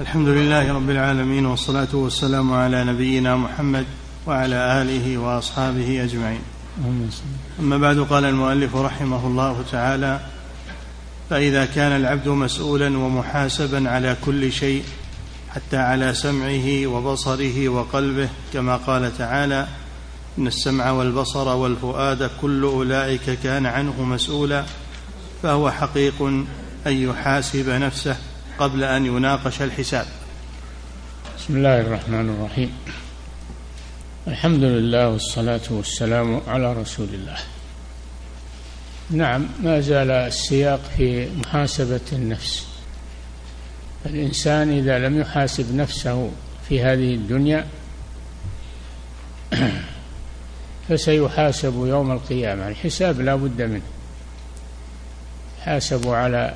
الحمد لله رب العالمين والصلاة والسلام على نبينا محمد وعلى آله وأصحابه أجمعين. أما بعد قال المؤلف رحمه الله تعالى فإذا كان العبد مسؤولا ومحاسبا على كل شيء حتى على سمعه وبصره وقلبه كما قال تعالى إن السمع والبصر والفؤاد كل أولئك كان عنه مسؤولا فهو حقيق أن يحاسب نفسه. قبل أن يناقش الحساب. بسم الله الرحمن الرحيم. الحمد لله والصلاة والسلام على رسول الله. نعم ما زال السياق في محاسبة النفس. الإنسان إذا لم يحاسب نفسه في هذه الدنيا فسيحاسب يوم القيامة. الحساب لا بد منه. حاسب على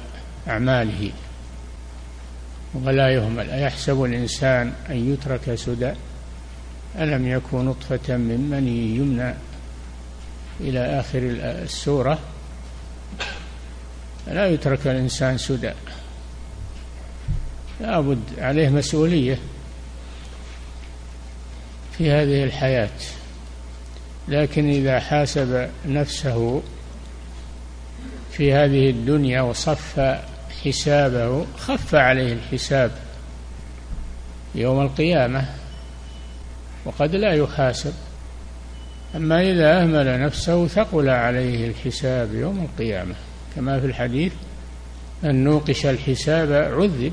أعماله. ولا يهمل أيحسب الإنسان أن يترك سدى؟ ألم يكن نطفة من مني يمنى؟ إلى آخر السورة. لا يترك الإنسان سدى. لابد عليه مسؤولية في هذه الحياة. لكن إذا حاسب نفسه في هذه الدنيا وصف حسابه خف عليه الحساب يوم القيامة وقد لا يحاسب. أما إذا أهمل نفسه ثقل عليه الحساب يوم القيامة. كما في الحديث أن نوقش الحساب عذب.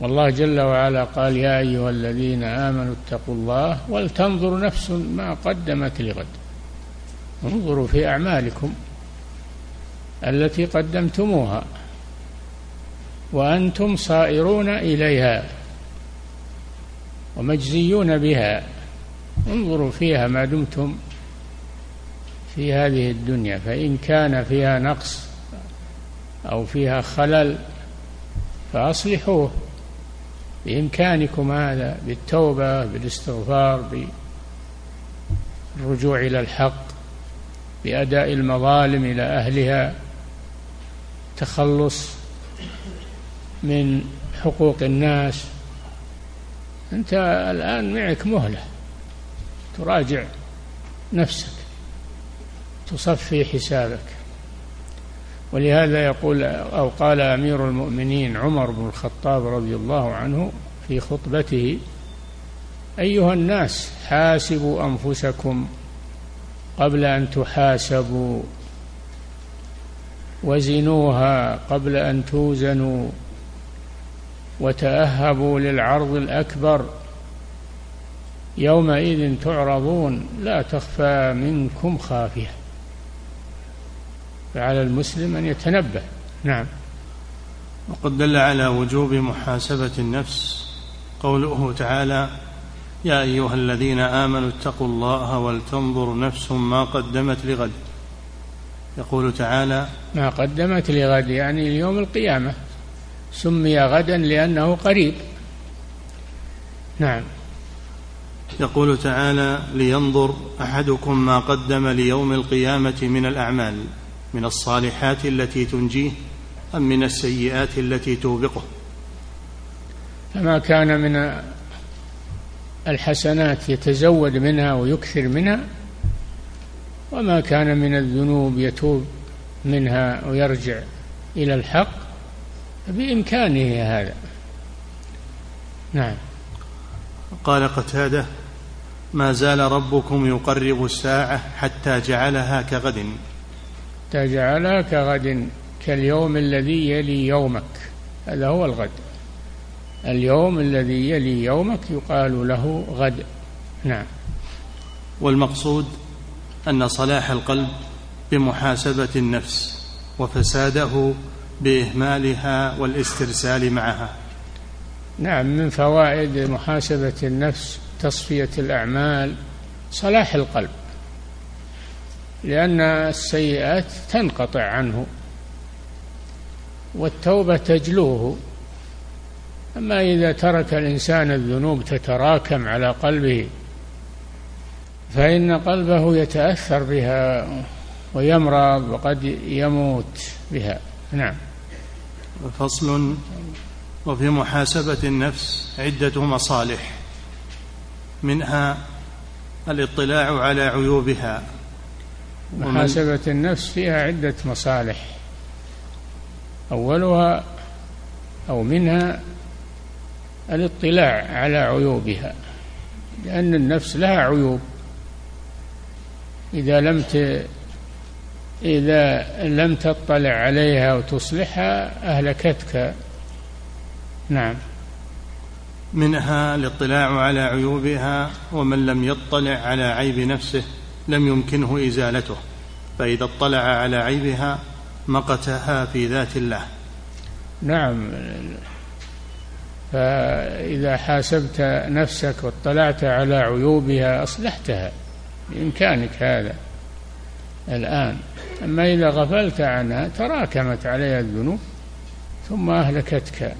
والله جل وعلا قال يا أيها الذين آمنوا اتقوا الله ولتنظر نفس ما قدمت لغد. انظروا في أعمالكم. التي قدمتموها وأنتم صائرون إليها ومجزيون بها. انظروا فيها ما دمتم في هذه الدنيا فإن كان فيها نقص أو فيها خلل فأصلحوه بإمكانكم هذا بالتوبة بالاستغفار بالرجوع إلى الحق بأداء المظالم إلى أهلها. التخلص من حقوق الناس. أنت الآن معك مهلة. تراجع نفسك. تصفي حسابك. ولهذا يقول أو قال أمير المؤمنين عمر بن الخطاب رضي الله عنه في خطبته أيها الناس حاسبوا أنفسكم قبل أن تحاسبوا. وزنوها قبل أن توزنوا وتأهبوا للعرض الأكبر. يومئذ تعرضون لا تخفى منكم خافية. فعلى المسلم أن يتنبه. نعم. وقد دل على وجوب محاسبة النفس. قوله تعالى يا أيها الذين آمنوا اتقوا الله ولتنظر نفس ما قدمت لغد. يقول تعالى ما قدمت لغد يعني ليوم القيامة. سمي غدا لأنه قريب. نعم. يقول تعالى لينظر أحدكم ما قدم ليوم القيامة من الأعمال من الصالحات التي تنجيه أم من السيئات التي توبقه. فما كان من الحسنات يتزود منها ويكثر منها؟ وما كان من الذنوب يتوب منها ويرجع إلى الحق بإمكانه هذا. نعم. قال قتادة ما زال ربكم يقرب الساعة حتى جعلها كغد. حتى جعلها كغد كاليوم الذي يلي يومك. هذا هو الغد. اليوم الذي يلي يومك يقال له غد. نعم. والمقصود أن صلاح القلب بمحاسبة النفس وفساده بإهمالها والاسترسال معها. نعم من فوائد محاسبة النفس تصفية الأعمال صلاح القلب لأن السيئات تنقطع عنه والتوبة تجلوه. أما إذا ترك الإنسان الذنوب تتراكم على قلبه فإن قلبه يتأثر بها ويمرض وقد يموت بها. نعم. فصل وفي محاسبة النفس عدة مصالح منها الاطلاع على عيوبها. محاسبة النفس فيها عدة مصالح. أولها أو منها الاطلاع على عيوبها لأن النفس لها عيوب. إذا لم ت... إذا لم تطلع عليها وتصلحها أهلكتك. نعم. منها الاطلاع على عيوبها ومن لم يطلع على عيب نفسه لم يمكنه إزالته فإذا اطلع على عيبها مقتها في ذات الله. نعم. فإذا حاسبت نفسك واطلعت على عيوبها أصلحتها. بإمكانك هذا الآن. أما إذا غفلت عنها تراكمت عليها الذنوب ثم أهلكتك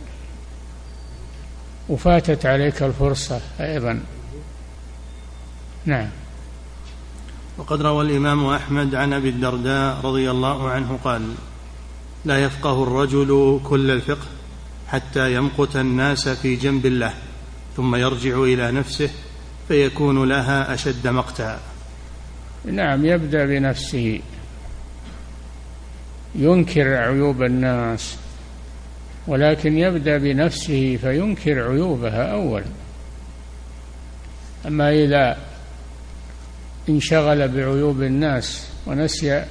وفاتت عليك الفرصة أيضا. نعم. وقد روى الإمام أحمد عن أبي الدرداء رضي الله عنه قال لا يفقه الرجل كل الفقه حتى يمقت الناس في جنب الله ثم يرجع إلى نفسه فيكون لها أشد مقتا. نعم يبدأ بنفسه. ينكر عيوب الناس ولكن يبدأ بنفسه فينكر عيوبها اولا أما إذا انشغل بعيوب الناس ونسي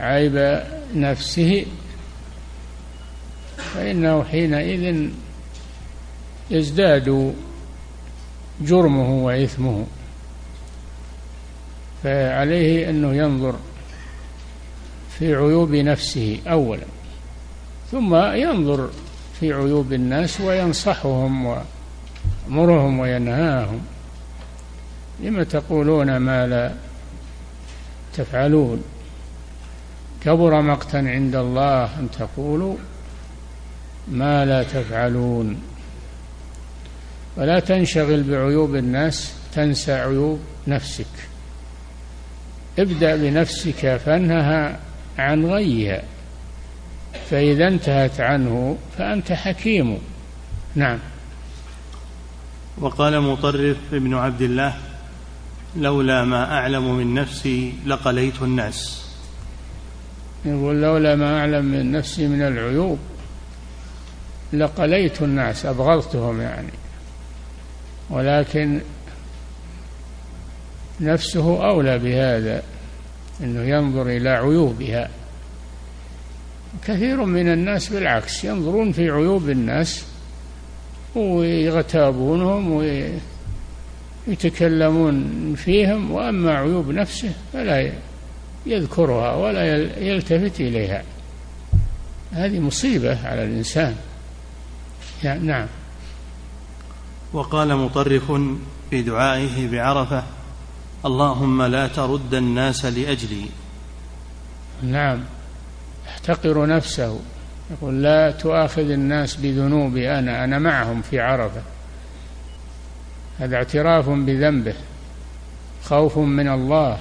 عيب نفسه فإنه حينئذ يزداد جرمه وإثمه. فعليه أنه ينظر في عيوب نفسه اولا ثم ينظر في عيوب الناس وينصحهم ويأمرهم وينهاهم. لم تقولون ما لا تفعلون؟ كبر مقتا عند الله أن تقولوا ما لا تفعلون. ولا تنشغل بعيوب الناس تنسى عيوب نفسك. ابدأ بنفسك فانهها عن غيها. فإذا انتهت عنه فأنت حكيم. نعم. وقال مطرف ابن عبد الله لولا ما أعلم من نفسي لقليت الناس. يقول لولا ما أعلم من نفسي من العيوب لقليت الناس أبغضتهم يعني. ولكن نفسه أولى بهذا أنه ينظر إلى عيوبها. كثير من الناس بالعكس ينظرون في عيوب الناس ويغتابونهم ويتكلمون فيهم وأما عيوب نفسه فلا يذكرها ولا يلتفت إليها. هذه مصيبة على الإنسان. يعني نعم. وقال مطرف في دعائه بعرفة اللهم لا ترد الناس لأجلي. نعم. يحتقر نفسه. يقول لا تؤاخذ الناس بذنوبي أنا أنا معهم في عرفة. هذا اعتراف بذنبه. خوف من الله.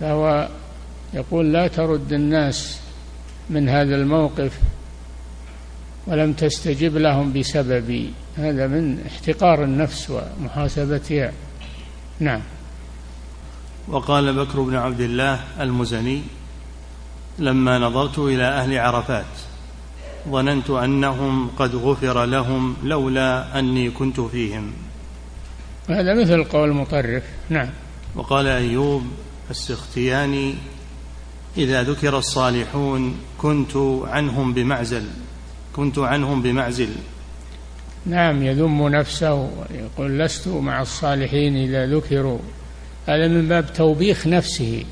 فهو يقول لا ترد الناس من هذا الموقف ولم تستجب لهم بسببي. هذا من احتقار النفس ومحاسبتها. نعم. وقال بكر بن عبد الله المزني لما نظرت إلى أهل عرفات ظننت أنهم قد غفر لهم لولا أني كنت فيهم. هذا مثل قول مطرف نعم. وقال أيوب السختياني إذا ذكر الصالحون كنت عنهم بمعزل كنت عنهم بمعزل. نعم يذم نفسه ويقول لست مع الصالحين إذا ذكروا. هذا من باب توبيخ نفسه.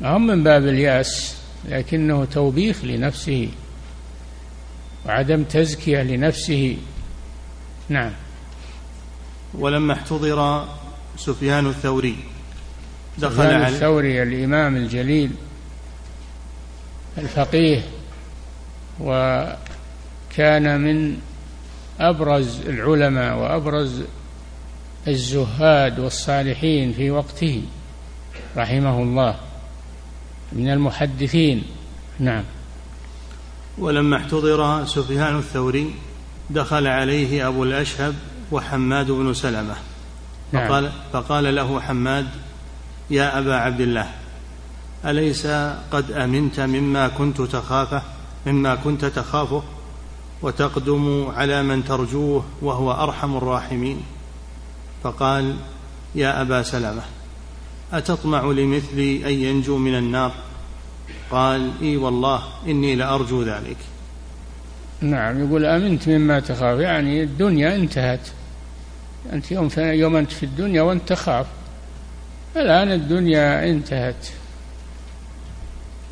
ما هم من باب اليأس لكنه توبيخ لنفسه وعدم تزكية لنفسه. نعم. ولما احتضر سفيان الثوري دخل سفيان الثوري الإمام الجليل الفقيه وكان من أبرز العلماء وأبرز الزهاد والصالحين في وقته رحمه الله. من المحدثين. نعم. ولما احتضر سفيان الثوري دخل عليه أبو الأشهب وحماد بن سلمة. نعم. فقال, فقال له حماد يا أبا عبد الله أليس قد أمنت مما كنت تخافه مما كنت تخافه؟ وتقدم على من ترجوه وهو أرحم الراحمين. فقال يا أبا سلمة أتطمع لمثلي أن ينجو من النار؟ قال إي والله إني لأرجو ذلك. نعم يقول آمنت مما تخاف. يعني الدنيا انتهت. أنت يوم يوم أنت في الدنيا وأنت تخاف. الآن الدنيا انتهت.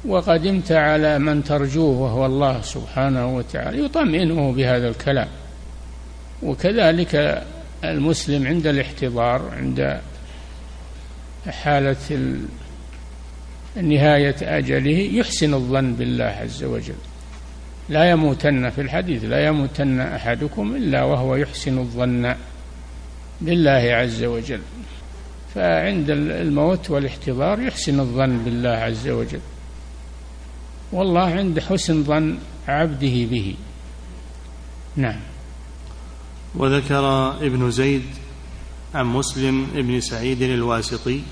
وقدمت على من ترجوه وهو الله سبحانه وتعالى يطمئنه بهذا الكلام. وكذلك المسلم عند الاحتضار عند حالة نهاية أجله يحسن الظن بالله عز وجل. لا يموتن في الحديث لا يموتن أحدكم إلا وهو يحسن الظن بالله عز وجل. فعند الموت والاحتضار يحسن الظن بالله عز وجل. والله عند حسن ظن عبده به. نعم. وذكر ابن زيد عن مسلم ابن سعيد الواسطي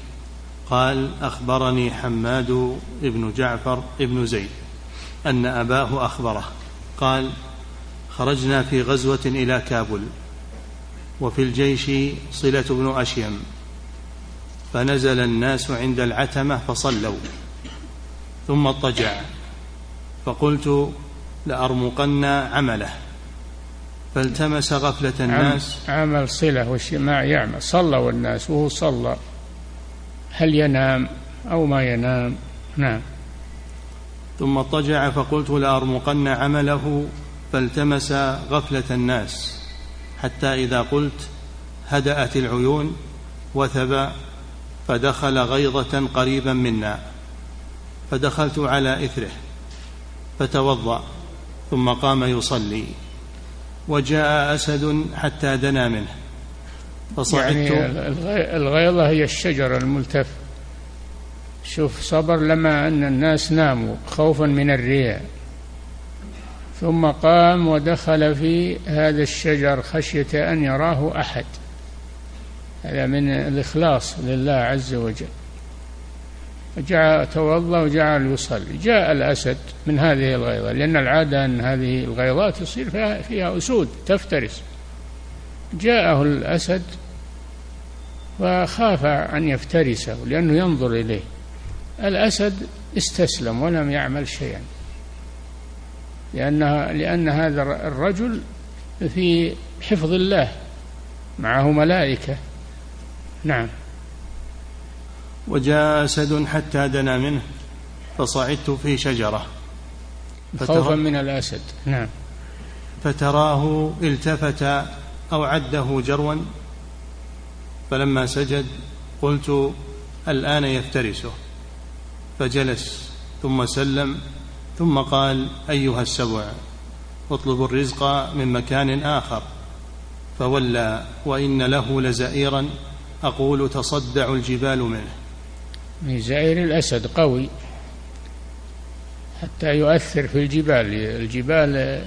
قال أخبرني حماد بن جعفر بن زيد أن أباه أخبره. قال خرجنا في غزوة إلى كابل وفي الجيش صلة بن أشيم فنزل الناس عند العتمة فصلوا ثم اضطجع. فقلت لأرمقن عمله. فالتمس غفلة الناس. عمل صلة وش ما يعمل. صلوا الناس وهو صلى. هل ينام أو ما ينام؟ نعم. ثم اضطجع فقلت لأرمقن عمله. فالتمس غفلة الناس. حتى إذا قلت هدأت العيون وثب فدخل غيضة قريبا منا. فدخلت على إثره. فتوضأ ثم قام يصلي وجاء أسد حتى دنا منه. فصعدت. يعني الغيضة هي الشجر الملتف. شوف صبر لما أن الناس ناموا خوفا من الرياء. ثم قام ودخل في هذا الشجر خشية أن يراه أحد. هذا من الإخلاص لله عز وجل. توضأ وجعل يصلي. جاء الأسد من هذه الغيضة لأن العادة أن هذه الغيضات يصير فيها, فيها أسود تفترس. جاءه الأسد وخاف أن يفترسه لأنه ينظر إليه. الأسد استسلم ولم يعمل شيئا. لأن لأن هذا الرجل في حفظ الله معه ملائكة. نعم. وجاء أسد حتى دنا منه فصعدت في شجرة. خوفا من الأسد. نعم. فتراه التفت أو عده جروا فلما سجد قلت الآن يفترسه. فجلس ثم سلم ثم قال أيها السبع اطلبوا الرزق من مكان آخر. فولى وإن له لزئيرا أقول تصدع الجبال منه. زئير الأسد قوي. حتى يؤثر في الجبال. الجبال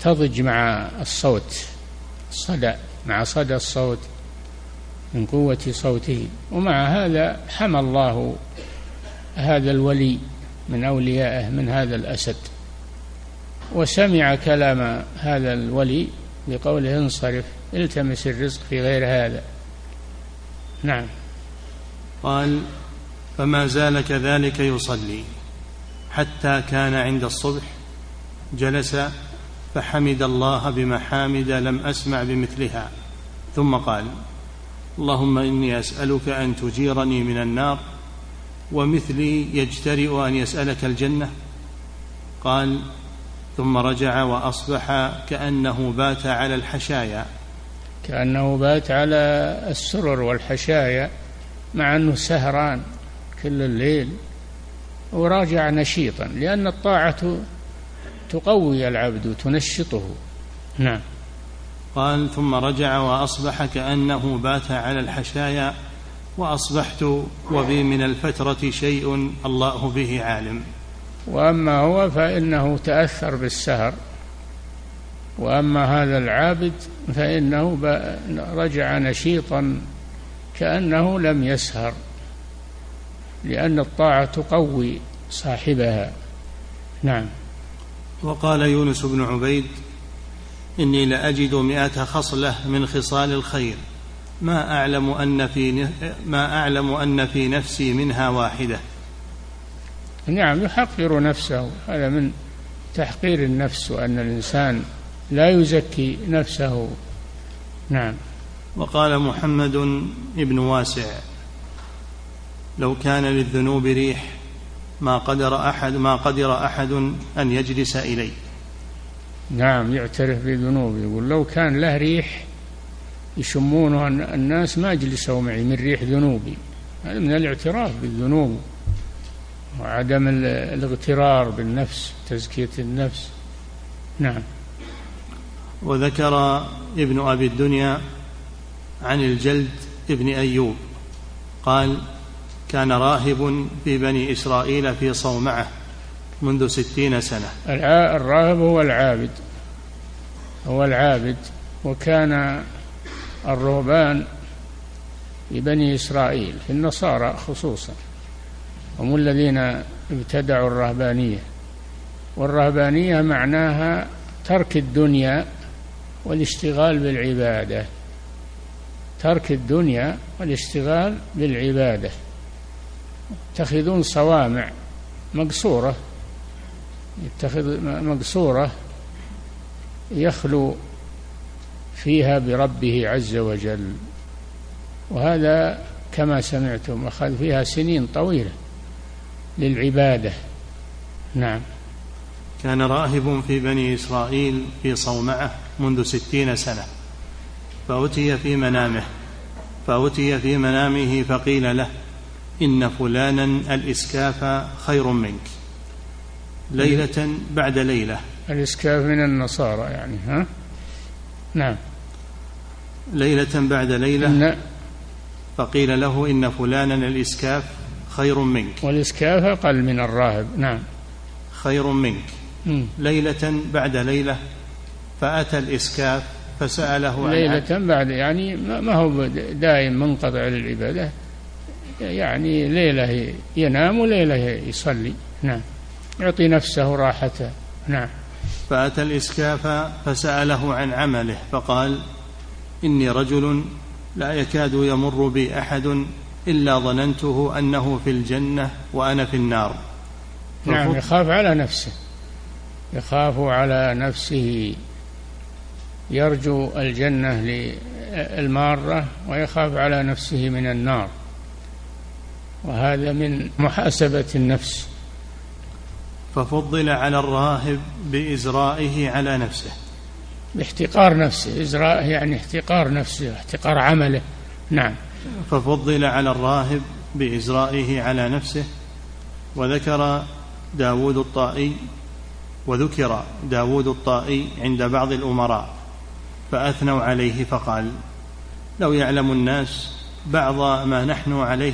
تضج مع الصوت الصدى مع صدى الصوت من قوة صوته. ومع هذا حمى الله هذا الولي من أوليائه من هذا الأسد. وسمع كلام هذا الولي بقوله انصرف التمس الرزق في غير هذا. نعم. قال فما زال كذلك يصلي حتى كان عند الصبح جلس فحمد الله بمحامد لم أسمع بمثلها ثم قال اللهم إني أسألك أن تجيرني من النار ومثلي يجترئ أن يسألك الجنة قال ثم رجع وأصبح كأنه بات على الحشايا كأنه بات على السرر والحشايا مع أنه سهران كل الليل وراجع نشيطا لأن الطاعة تقوي العبد وتنشطه. نعم. قال ثم رجع وأصبح كأنه بات على الحشايا وأصبحت وبي من الفترة شيء الله به عالم. وأما هو فإنه تأثر بالسهر وأما هذا العابد فإنه رجع نشيطا كأنه لم يسهر لأن الطاعة تقوي صاحبها. نعم. وقال يونس بن عبيد إني لأجد مئة خصلة من خصال الخير. ما أعلم أن في ما أعلم أن في نفسي منها واحدة. نعم يحقر نفسه. هذا من تحقير النفس وأن الإنسان لا يزكي نفسه. نعم. وقال محمد بن واسع لو كان للذنوب ريح ما قدر أحد ما قدر أحد أن يجلس إليه نعم يعترف بذنوبه يقول لو كان له ريح يشمونه الناس ما جلسوا معي من ريح ذنوبي. هذا من الاعتراف بالذنوب وعدم الاغترار بالنفس تزكية النفس. نعم. وذكر ابن أبي الدنيا عن الجلد ابن أيوب قال كان راهب في بني إسرائيل في صومعة منذ ستين سنة. الراهب هو العابد هو العابد وكان الرهبان في بني إسرائيل في النصارى خصوصا هم الذين ابتدعوا الرهبانية. والرهبانية معناها ترك الدنيا والاشتغال بالعبادة. ترك الدنيا والاشتغال بالعبادة يتخذون صوامع مقصورة يتخذ مقصورة يخلو فيها بربه عز وجل. وهذا كما سمعتم أخذ فيها سنين طويلة للعبادة. نعم. كان راهب في بني إسرائيل في صومعة منذ ستين سنة. فأتي في منامه. فأتي في منامه فقيل له إن فلانا الإسكاف خير منك. ليلة بعد ليلة. الإسكاف من النصارى يعني ها؟ نعم. ليلة بعد ليلة. إن فقيل له إن فلانا الإسكاف خير منك. والإسكاف أقل من الراهب نعم. خير منك. م. ليلة بعد ليلة فأتى الإسكاف فسأله ليلة عن بعد يعني ما هو دائم منقطع للعبادة. يعني ليلة ينام وليلة يصلي. نعم. يعطي نفسه راحته. نعم. فأتى الإسكاف فسأله عن عمله فقال إني رجل لا يكاد يمر بي أحد إلا ظننته أنه في الجنة وأنا في النار. نعم يخاف على نفسه. يخاف على نفسه. يرجو الجنة للمارة ويخاف على نفسه من النار. وهذا من محاسبة النفس. ففضل على الراهب بإزرائه على نفسه. باحتقار نفسه. إزراء يعني احتقار نفسه احتقار عمله. نعم. ففضل على الراهب بإزرائه على نفسه. وذكر داود الطائي وذكر داود الطائي عند بعض الأمراء. فأثنوا عليه فقال لو يعلم الناس بعض ما نحن عليه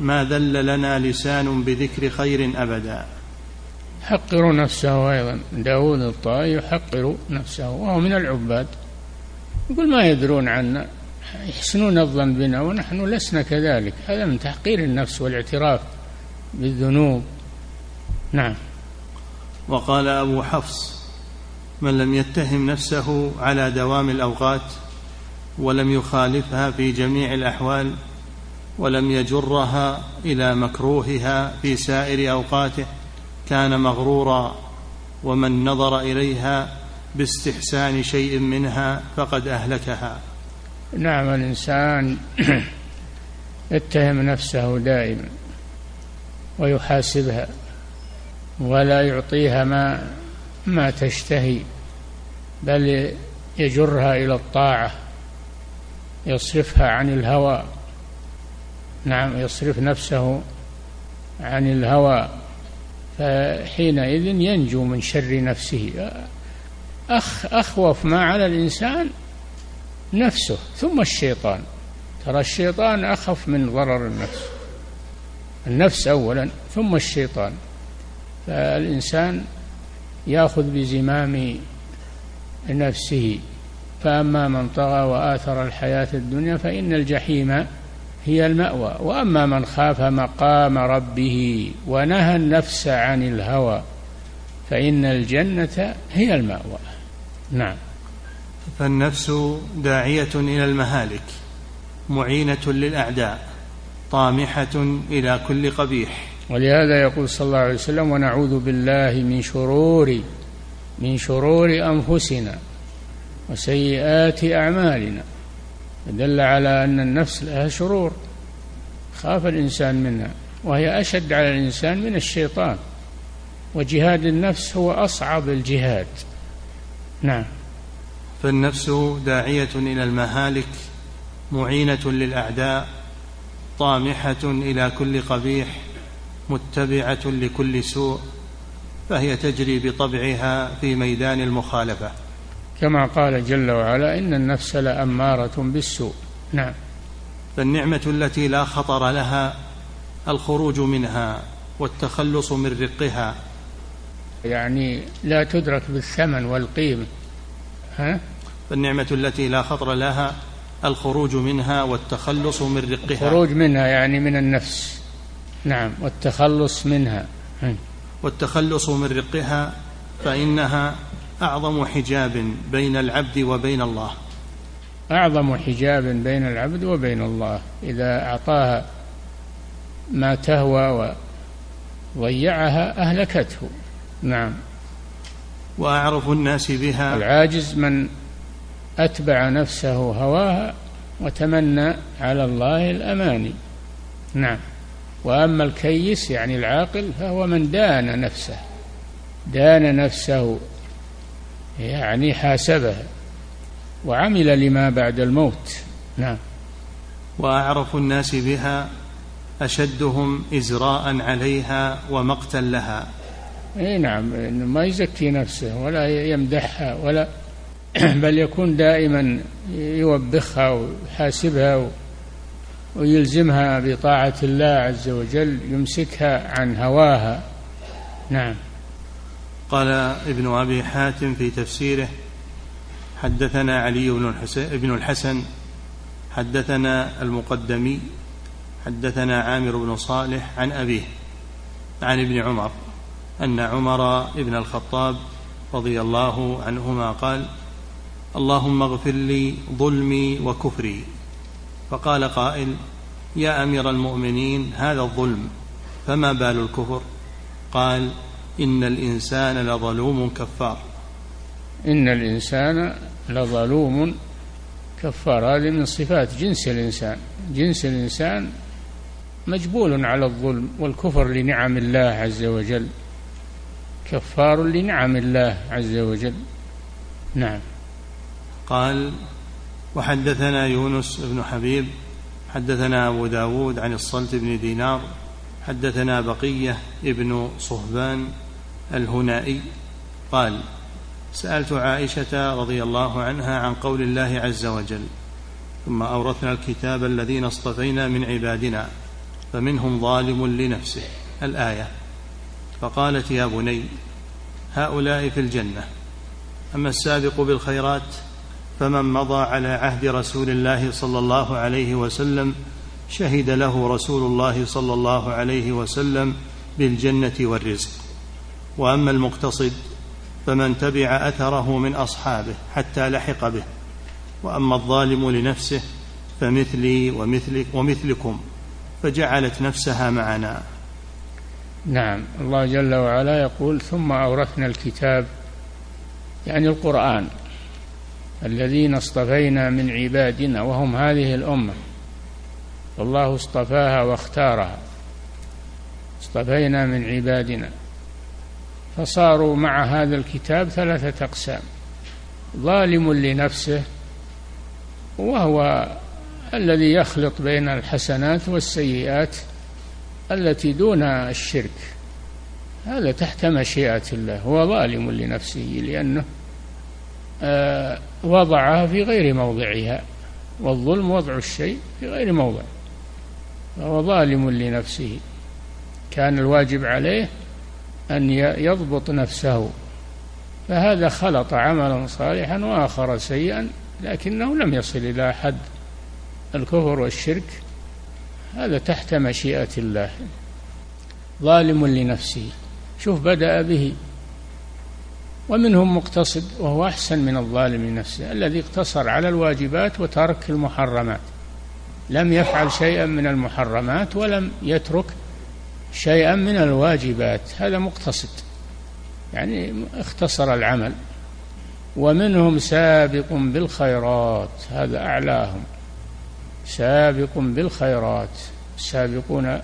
ما ذل لنا لسان بذكر خير أبدا. يحقر نفسه أيضا. داود الطائي يحقر نفسه وهو من العباد. يقول ما يدرون عنا يحسنون الظن بنا ونحن لسنا كذلك. هذا من تحقير النفس والاعتراف بالذنوب. نعم. وقال أبو حفص من لم يتهم نفسه على دوام الأوقات ولم يخالفها في جميع الأحوال ولم يجرها إلى مكروهها في سائر أوقاته كان مغرورا ومن نظر إليها باستحسان شيء منها فقد أهلكها. نعم الإنسان يتهم نفسه دائما ويحاسبها ولا يعطيها ما ما تشتهي. بل يجرها إلى الطاعة يصرفها عن الهوى. نعم يصرف نفسه عن الهوى. فحينئذ ينجو من شر نفسه. أخ أخوف ما على الإنسان نفسه ثم الشيطان. ترى الشيطان أخف من ضرر النفس. النفس أولا ثم الشيطان. فالإنسان يأخذ بزمام نفسه. فأما من طغى وآثر الحياة الدنيا فإن الجحيم هي المأوى. وأما من خاف مقام ربه ونهى النفس عن الهوى فإن الجنة هي المأوى. نعم. فالنفس داعية إلى المهالك معينة للأعداء طامحة إلى كل قبيح. ولهذا يقول صلى الله عليه وسلم ونعوذ بالله من شرور من شرور أنفسنا وسيئات أعمالنا دل على أن النفس لها شرور خاف الإنسان منها وهي أشد على الإنسان من الشيطان وجهاد النفس هو أصعب الجهاد. نعم. فالنفس داعية إلى المهالك معينة للأعداء طامحة إلى كل قبيح متبعة لكل سوء. فهي تجري بطبعها في ميدان المخالفة. كما قال جل وعلا إن النفس لأمارة بالسوء. نعم. فالنعمة التي لا خطر لها الخروج منها والتخلص من رقها. يعني لا تدرك بالثمن والقيمة. ها؟ فالنعمة التي لا خطر لها الخروج منها والتخلص من رقها. الخروج منها يعني من النفس. نعم والتخلص منها. والتخلص من رقها فإنها أعظم حجاب بين العبد وبين الله. أعظم حجاب بين العبد وبين الله. إذا أعطاها ما تهوى وضيعها أهلكته. نعم. وأعرف الناس بها. العاجز من أتبع نفسه هواها وتمنى على الله الأماني. نعم. وأما الكيس يعني العاقل فهو من دان نفسه دان نفسه يعني حاسبها وعمل لما بعد الموت. نعم. وأعرف الناس بها أشدهم إزراء عليها ومقتا لها. إي نعم ما يزكي نفسه ولا يمدحها ولا بل يكون دائما يوبخها ويحاسبها ويلزمها بطاعة الله عز وجل يمسكها عن هواها. نعم. قال ابن أبي حاتم في تفسيره حدثنا علي بن الحسن, بن الحسن حدثنا المقدمي حدثنا عامر بن صالح عن أبيه عن ابن عمر أن عمر بن الخطاب رضي الله عنهما قال اللهم اغفر لي ظلمي وكفري. فقال قائل يا أمير المؤمنين هذا الظلم فما بال الكفر؟ قال إن الإنسان لظلوم كفار. إن الإنسان لظلوم كفار. هذه من صفات جنس الإنسان. جنس الإنسان مجبول على الظلم والكفر لنعم الله عز وجل. كفار لنعم الله عز وجل. نعم. قال وحدثنا يونس بن حبيب حدثنا أبو داود عن الصلت بن دينار حدثنا بقية ابن صهبان الهنائي. قال سألت عائشة رضي الله عنها عن قول الله عز وجل ثم أورثنا الكتاب الذين اصطفينا من عبادنا فمنهم ظالم لنفسه الآية. فقالت يا بني هؤلاء في الجنة أما السابق بالخيرات فمن مضى على عهد رسول الله صلى الله عليه وسلم شهد له رسول الله صلى الله عليه وسلم بالجنة والرزق. وأما المقتصد فمن تبع أثره من أصحابه حتى لحق به. وأما الظالم لنفسه فمثلي ومثلك ومثلكم فجعلت نفسها معنا. نعم الله جل وعلا يقول ثم أورثنا الكتاب يعني القرآن. الذين اصطفينا من عبادنا وهم هذه الأمة. والله اصطفاها واختارها. اصطفينا من عبادنا. فصاروا مع هذا الكتاب ثلاثة أقسام. ظالم لنفسه وهو الذي يخلط بين الحسنات والسيئات التي دون الشرك. هذا تحت مشيئة الله. هو ظالم لنفسه لأنه وضعها في غير موضعها والظلم وضع الشيء في غير موضع فهو ظالم لنفسه. كان الواجب عليه أن يضبط نفسه. فهذا خلط عملا صالحا وآخر سيئا لكنه لم يصل إلى حد الكفر والشرك. هذا تحت مشيئة الله. ظالم لنفسه. شوف بدأ به. ومنهم مقتصد وهو أحسن من الظالم لنفسه الذي اقتصر على الواجبات وترك المحرمات. لم يفعل شيئا من المحرمات ولم يترك شيئا من الواجبات. هذا مقتصد يعني اختصر العمل. ومنهم سابق بالخيرات هذا أعلاهم. سابق بالخيرات. السابقون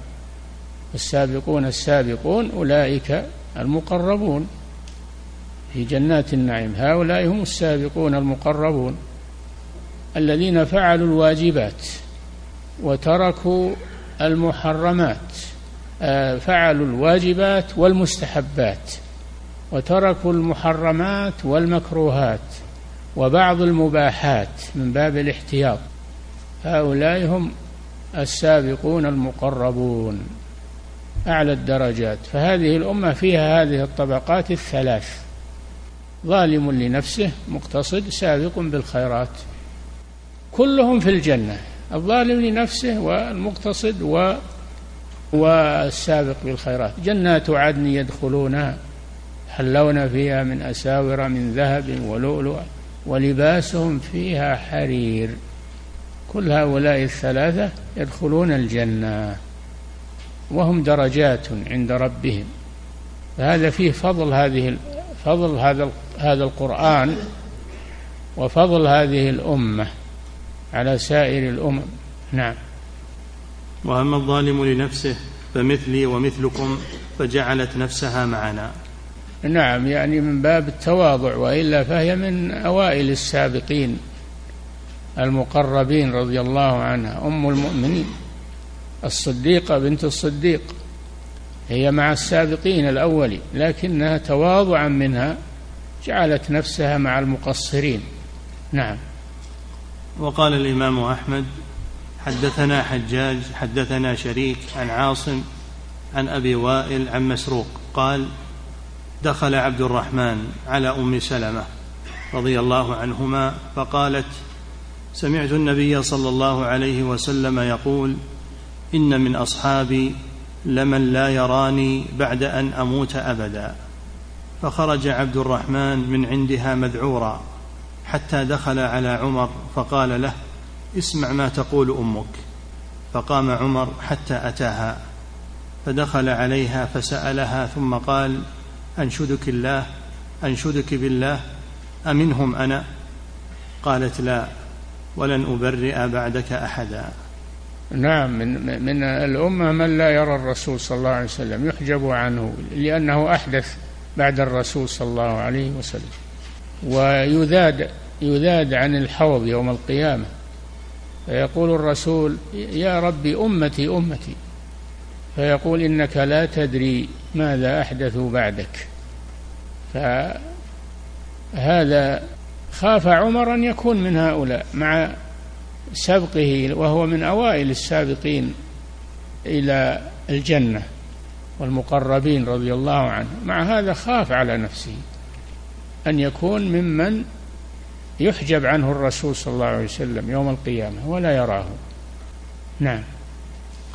السابقون السابقون أولئك المقربون. في جنات النعيم. هؤلاء هم السابقون المقربون الذين فعلوا الواجبات وتركوا المحرمات آه، فعلوا الواجبات والمستحبات وتركوا المحرمات والمكروهات وبعض المباحات من باب الاحتياط. هؤلاء هم السابقون المقربون أعلى الدرجات. فهذه الأمة فيها هذه الطبقات الثلاث. ظالم لنفسه مقتصد سابق بالخيرات. كلهم في الجنة الظالم لنفسه والمقتصد و والسابق بالخيرات. جنات عدن يدخلونها حلون فيها من أساور من ذهب ولؤلؤ ولباسهم فيها حرير. كل هؤلاء الثلاثة يدخلون الجنة وهم درجات عند ربهم. فهذا فيه فضل هذه فضل هذا هذا القرآن وفضل هذه الأمة على سائر الأمم. نعم. وأما الظالم لنفسه فمثلي ومثلكم فجعلت نفسها معنا. نعم يعني من باب التواضع وإلا فهي من أوائل السابقين المقربين رضي الله عنها أم المؤمنين. الصديقة بنت الصديق. هي مع السابقين الاولين لكنها تواضعا منها جعلت نفسها مع المقصرين. نعم. وقال الإمام أحمد حدثنا حجاج حدثنا شريك عن عاصم عن أبي وائل عن مسروق قال دخل عبد الرحمن على أم سلمة رضي الله عنهما فقالت سمعت النبي صلى الله عليه وسلم يقول إن من أصحابي لمن لا يراني بعد أن أموت أبدا. فخرج عبد الرحمن من عندها مذعورا حتى دخل على عمر فقال له اسمع ما تقول أمك. فقام عمر حتى أتاها فدخل عليها فسألها ثم قال أنشدك الله أنشدك بالله أمنهم أنا؟ قالت لا ولن أبرئ بعدك أحدا. نعم من من الأمة من لا يرى الرسول صلى الله عليه وسلم يحجب عنه لأنه أحدث بعد الرسول صلى الله عليه وسلم ويذاد يذاد عن الحوض يوم القيامة فيقول الرسول يا ربي أمتي أمتي. فيقول إنك لا تدري ماذا احدثوا بعدك. فهذا خاف عمر أن يكون من هؤلاء مع سبقه وهو من أوائل السابقين إلى الجنة والمقربين رضي الله عنه. مع هذا خاف على نفسه أن يكون ممن يحجب عنه الرسول صلى الله عليه وسلم يوم القيامة ولا يراه. نعم.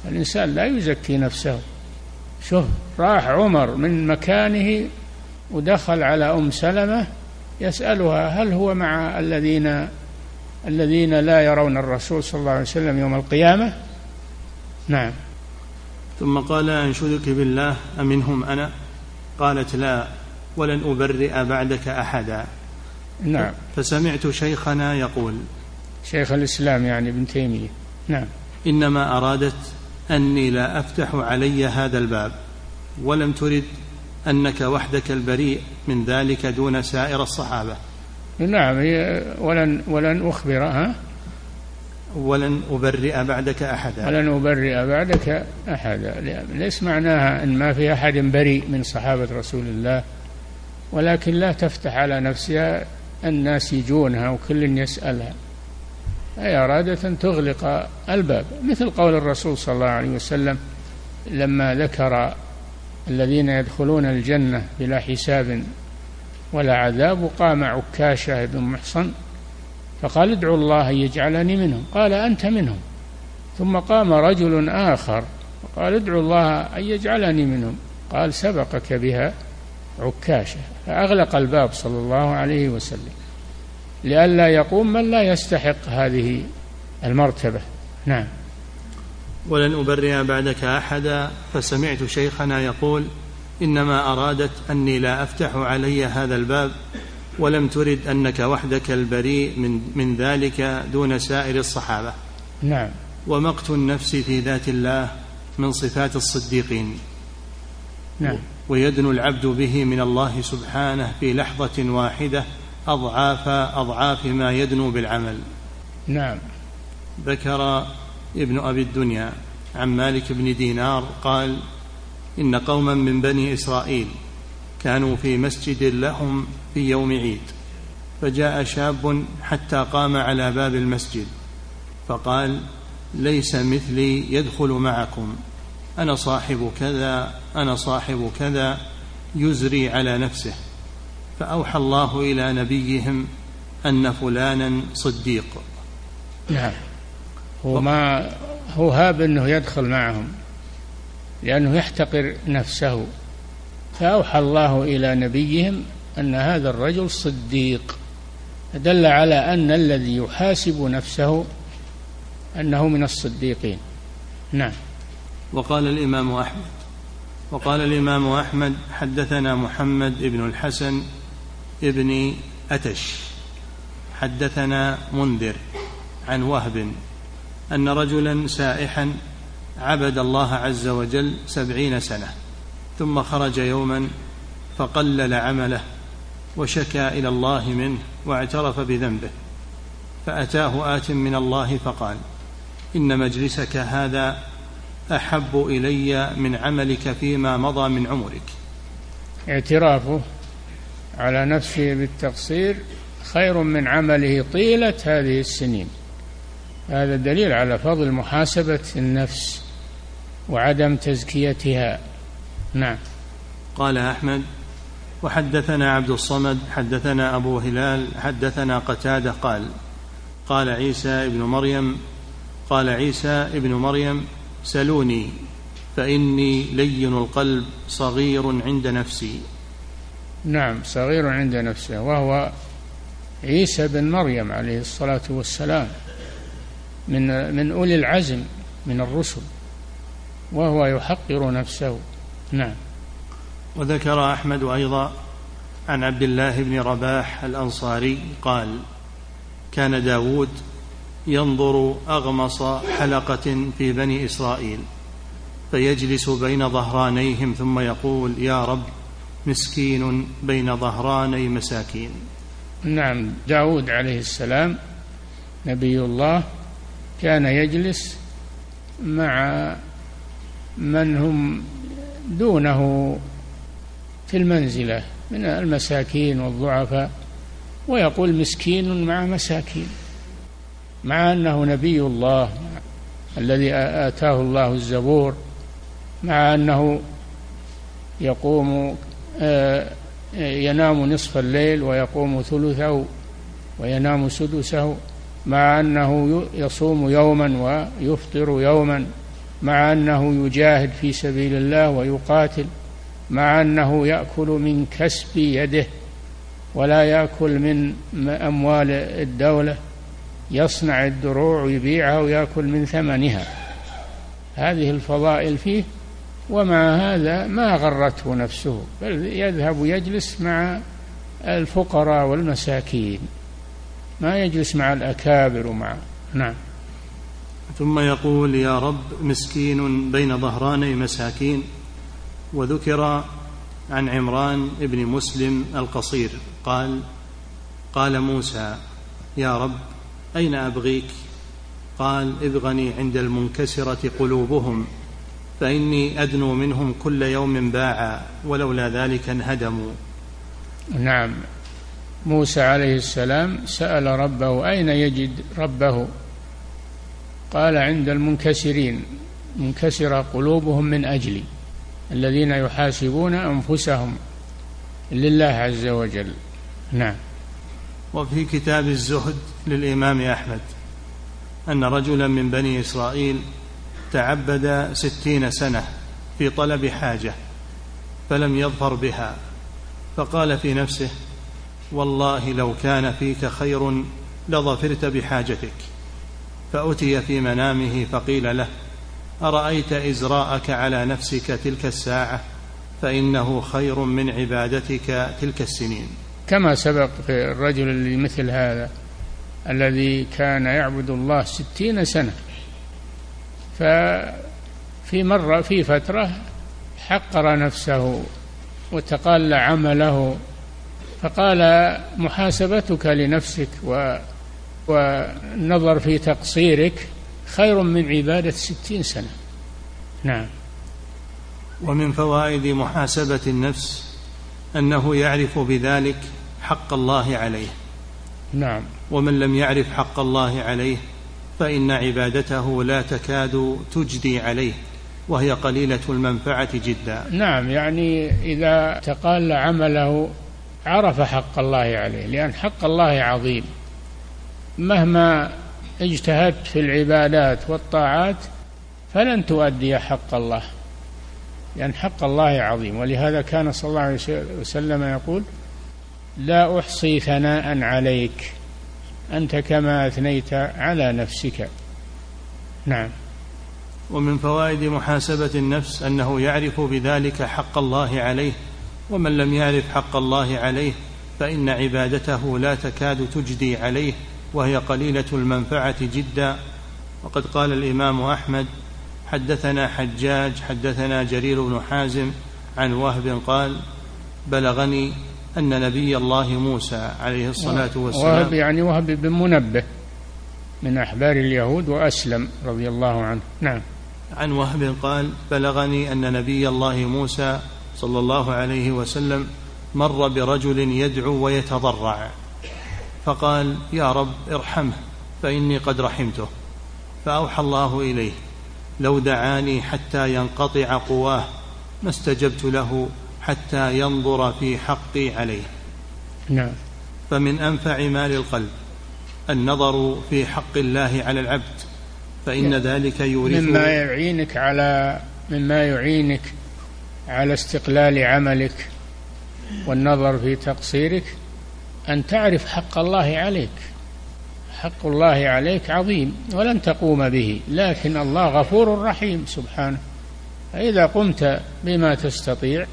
الإنسان لا يزكي نفسه. شوف راح عمر من مكانه ودخل على أم سلمة يسألها هل هو مع الذين الذين لا يرون الرسول صلى الله عليه وسلم يوم القيامة. نعم. ثم قال انشدك بالله أمنهم أنا؟ قالت لا ولن أبرئ بعدك أحدا. نعم. فسمعت شيخنا يقول شيخ الإسلام يعني ابن تيمية. نعم. إنما أرادت أني لا أفتح علي هذا الباب ولم ترد أنك وحدك البريء من ذلك دون سائر الصحابة. نعم ولن ولن اخبرها ولن أبرئ بعدك أحدا. ولن أبرئ بعدك أحدا. ليس معناها أن ما في أحد بريء من صحابة رسول الله ولكن لا تفتح على نفسها الناس يجونها وكل يسألها. أي أرادت أن تغلق الباب. مثل قول الرسول صلى الله عليه وسلم لما ذكر الذين يدخلون الجنة بلا حساب ولا عذاب وقام عكاشة بن محصن فقال ادعوا الله أن يجعلني منهم. قال أنت منهم. ثم قام رجل آخر وقال ادعوا الله أن يجعلني منهم. قال سبقك بها عكاشة. فأغلق الباب صلى الله عليه وسلم لئلا يقوم من لا يستحق هذه المرتبة. نعم. ولن أبرئ بعدك أحدا فسمعت شيخنا يقول إنما أرادت أني لا أفتح علي هذا الباب ولم ترد أنك وحدك البريء من, من ذلك دون سائر الصحابة. نعم. ومقت النفس في ذات الله من صفات الصديقين. نعم. ويدنو العبد به من الله سبحانه في لحظة واحدة أضعاف أضعاف ما يدنو بالعمل. نعم. ذكر ابن أبي الدنيا عن مالك بن دينار قال إن قوما من بني إسرائيل كانوا في مسجد لهم في يوم عيد فجاء شاب حتى قام على باب المسجد فقال ليس مثلي يدخل معكم أنا صاحب كذا أنا صاحب كذا يزري على نفسه فأوحى الله إلى نبيهم أن فلانا صديق. نعم. هو ما هو هاب إنه يدخل معهم. لأنه يحتقر نفسه. فأوحى الله إلى نبيهم أن هذا الرجل صديق. دل على أن الذي يحاسب نفسه أنه من الصديقين. نعم. وقال الإمام أحمد وقال الإمام أحمد حدثنا محمد بن الحسن ابن أتش. حدثنا منذر عن وهب أن رجلا سائحا عبد الله عز وجل سبعين سنة ثم خرج يوما فقلل عمله وشكا إلى الله منه واعترف بذنبه فأتاه آت من الله فقال إن مجلسك هذا أحب إلي من عملك فيما مضى من عمرك. اعترافه على نفسه بالتقصير خير من عمله طيلة هذه السنين. هذا دليل على فضل محاسبة النفس. وعدم تزكيتها. نعم. قال أحمد وحدثنا عبد الصمد حدثنا أبو هلال حدثنا قتادة قال قال عيسى ابن مريم قال عيسى ابن مريم سلوني فإني لين القلب صغير عند نفسي. نعم صغير عند نفسه وهو عيسى بن مريم عليه الصلاة والسلام من من أولي العزم من الرسل. وهو يحقر نفسه. نعم. وذكر أحمد أيضا عن عبد الله بن رباح الأنصاري قال كان داود ينظر أغمص حلقة في بني إسرائيل فيجلس بين ظهرانيهم ثم يقول يا رب مسكين بين ظهراني مساكين. نعم. داود عليه السلام نبي الله كان يجلس مع من هم دونه في المنزلة من المساكين والضعفاء ويقول مسكين مع مساكين مع أنه نبي الله الذي آتاه الله الزبور مع أنه يقوم ينام نصف الليل ويقوم ثلثه وينام سدسه مع أنه يصوم يوما ويفطر يوما. مع أنه يجاهد في سبيل الله ويقاتل مع أنه يأكل من كسب يده ولا يأكل من أموال الدولة يصنع الدروع ويبيعها ويأكل من ثمنها. هذه الفضائل فيه ومع هذا ما غرته نفسه بل يذهب يجلس مع الفقراء والمساكين. ما يجلس مع الأكابر ومع نعم. ثم يقول يا رب مسكين بين ظهراني مساكين وذكر عن عمران بن مسلم القصير قال قال موسى يا رب أين أبغيك؟ قال ابغني عند المنكسرة قلوبهم فإني أدنو منهم كل يوم باعا ولولا ذلك انهدموا. نعم. موسى عليه السلام سأل ربه أين يجد ربه؟ قال عند المنكسرين منكسرة قلوبهم من أجلي الذين يحاسبون أنفسهم لله عز وجل. نعم. وفي كتاب الزهد للإمام أحمد أن رجلا من بني إسرائيل تعبد ستين سنة في طلب حاجة فلم يظفر بها فقال في نفسه والله لو كان فيك خير لظفرت بحاجتك. فأتي في منامه فقيل له أرأيت إزراءك على نفسك تلك الساعة؟ فإنه خير من عبادتك تلك السنين. كما سبق في الرجل اللي مثل هذا الذي كان يعبد الله ستين سنة. ففي مرة في فترة حقر نفسه وتقال عمله فقال محاسبتك لنفسك و والنظر في تقصيرك خير من عبادة ستين سنة. نعم. ومن فوائد محاسبة النفس أنه يعرف بذلك حق الله عليه. نعم. ومن لم يعرف حق الله عليه فإن عبادته لا تكاد تجدي عليه وهي قليلة المنفعة جدا. نعم يعني إذا تقال عمله عرف حق الله عليه لأن حق الله عظيم. مهما اجتهدت في العبادات والطاعات فلن تؤدي حق الله لأن حق الله عظيم. ولهذا كان صلى الله عليه وسلم يقول لا أحصي ثناء عليك أنت كما أثنيت على نفسك. نعم. ومن فوائد محاسبة النفس أنه يعرف بذلك حق الله عليه ومن لم يعرف حق الله عليه فإن عبادته لا تكاد تجدي عليه. وهي قليلة المنفعة جدا. وقد قال الإمام أحمد حدثنا حجاج حدثنا جرير بن حازم عن وهب قال بلغني أن نبي الله موسى عليه الصلاة والسلام وهب يعني وهب بن منبه من أحبار اليهود وأسلم رضي الله عنه. نعم. عن وهب قال بلغني أن نبي الله موسى صلى الله عليه وسلم مر برجل يدعو ويتضرع. فقال يا رب ارحمه فإني قد رحمته. فأوحى الله إليه لو دعاني حتى ينقطع قواه ما استجبت له حتى ينظر في حقي عليه. نعم. فمن أنفع ما للقلب النظر في حق الله على العبد فإن يعني ذلك يورث مما يعينك على مما يعينك على استقلال عملك والنظر في تقصيرك أن تعرف حق الله عليك. حق الله عليك عظيم ولن تقوم به لكن الله غفور رحيم سبحانه. فإذا قمت بما تستطيع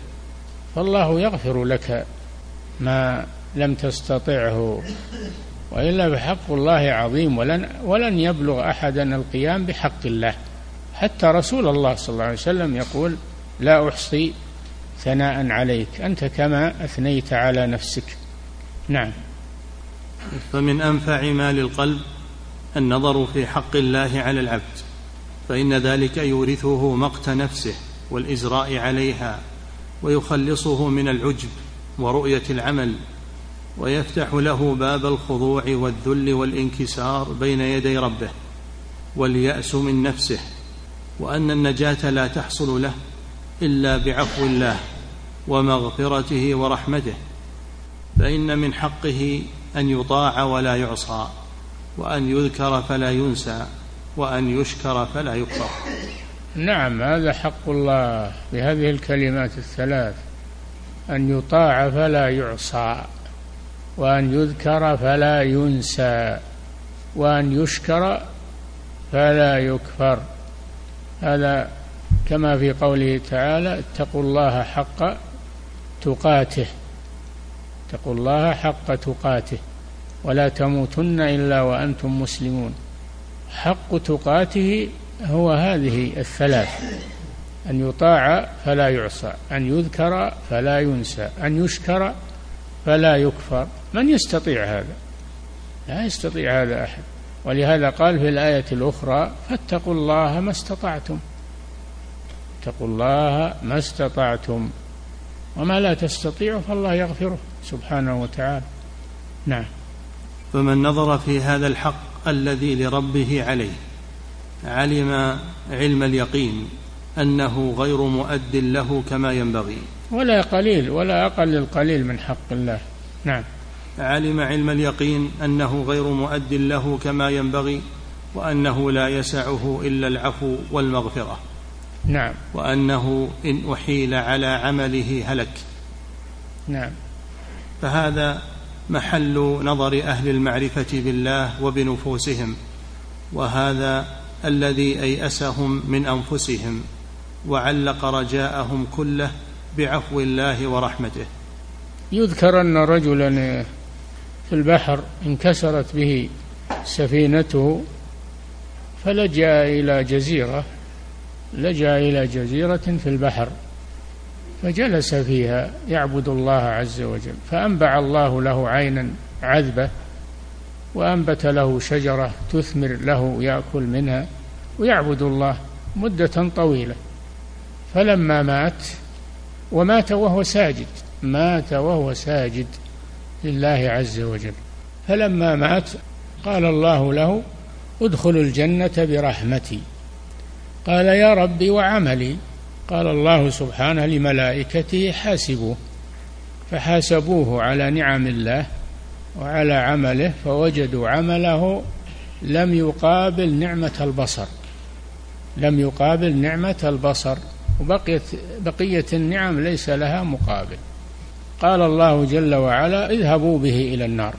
فالله يغفر لك ما لم تستطعه. وإلا فحق الله عظيم ولن ولن يبلغ احدا القيام بحق الله. حتى رسول الله صلى الله عليه وسلم يقول لا أحصي ثناء عليك أنت كما أثنيت على نفسك. نعم. فمن أنفع ما للقلب النظر في حق الله على العبد فإن ذلك يورثه مقت نفسه والازراء عليها ويخلصه من العجب ورؤية العمل ويفتح له باب الخضوع والذل والانكسار بين يدي ربه واليأس من نفسه وأن النجاة لا تحصل له إلا بعفو الله ومغفرته ورحمته. فإن من حقه أن يطاع ولا يعصى وأن يذكر فلا ينسى وأن يشكر فلا يكفر نعم هذا حق الله بهذه الكلمات الثلاث أن يطاع فلا يعصى وأن يذكر فلا ينسى وأن يشكر فلا يكفر. هذا كما في قوله تعالى اتقوا الله حق تقاته. اتقوا الله حق تقاته ولا تموتن إلا وأنتم مسلمون. حق تقاته هو هذه الثلاث أن يطاع فلا يعصى أن يذكر فلا ينسى أن يشكر فلا يكفر. من يستطيع هذا؟ لا يستطيع هذا أحد. ولهذا قال في الآية الأخرى فاتقوا الله ما استطعتم. اتقوا الله ما استطعتم. وما لا تستطيعوا فالله يغفره. سبحانه وتعالى. نعم. فمن نظر في هذا الحق الذي لربه عليه علم علم اليقين أنه غير مؤد له كما ينبغي. ولا قليل ولا أقل القليل من حق الله. نعم. علم علم اليقين أنه غير مؤد له كما ينبغي وأنه لا يسعه إلا العفو والمغفرة. نعم. وأنه إن أحيل على عمله هلك. نعم. فهذا محل نظر أهل المعرفة بالله وبنفوسهم وهذا الذي أيأسهم من أنفسهم وعلق رجاءهم كله بعفو الله ورحمته. يذكر أن رجلا في البحر انكسرت به سفينته فلجأ إلى جزيرة لجأ إلى جزيرة في البحر. فجلس فيها يعبد الله عز وجل فأنبع الله له عينا عذبة وأنبت له شجرة تثمر له يأكل منها ويعبد الله مدة طويلة. فلما مات ومات وهو ساجد مات وهو ساجد لله عز وجل. فلما مات قال الله له ادخل الجنة برحمتي قال يا ربي وعملي قال الله سبحانه لملائكته حاسبوه فحاسبوه على نعم الله وعلى عمله فوجدوا عمله لم يقابل نعمة البصر لم يقابل نعمة البصر وبقيت بقية النعم ليس لها مقابل. قال الله جل وعلا اذهبوا به إلى النار.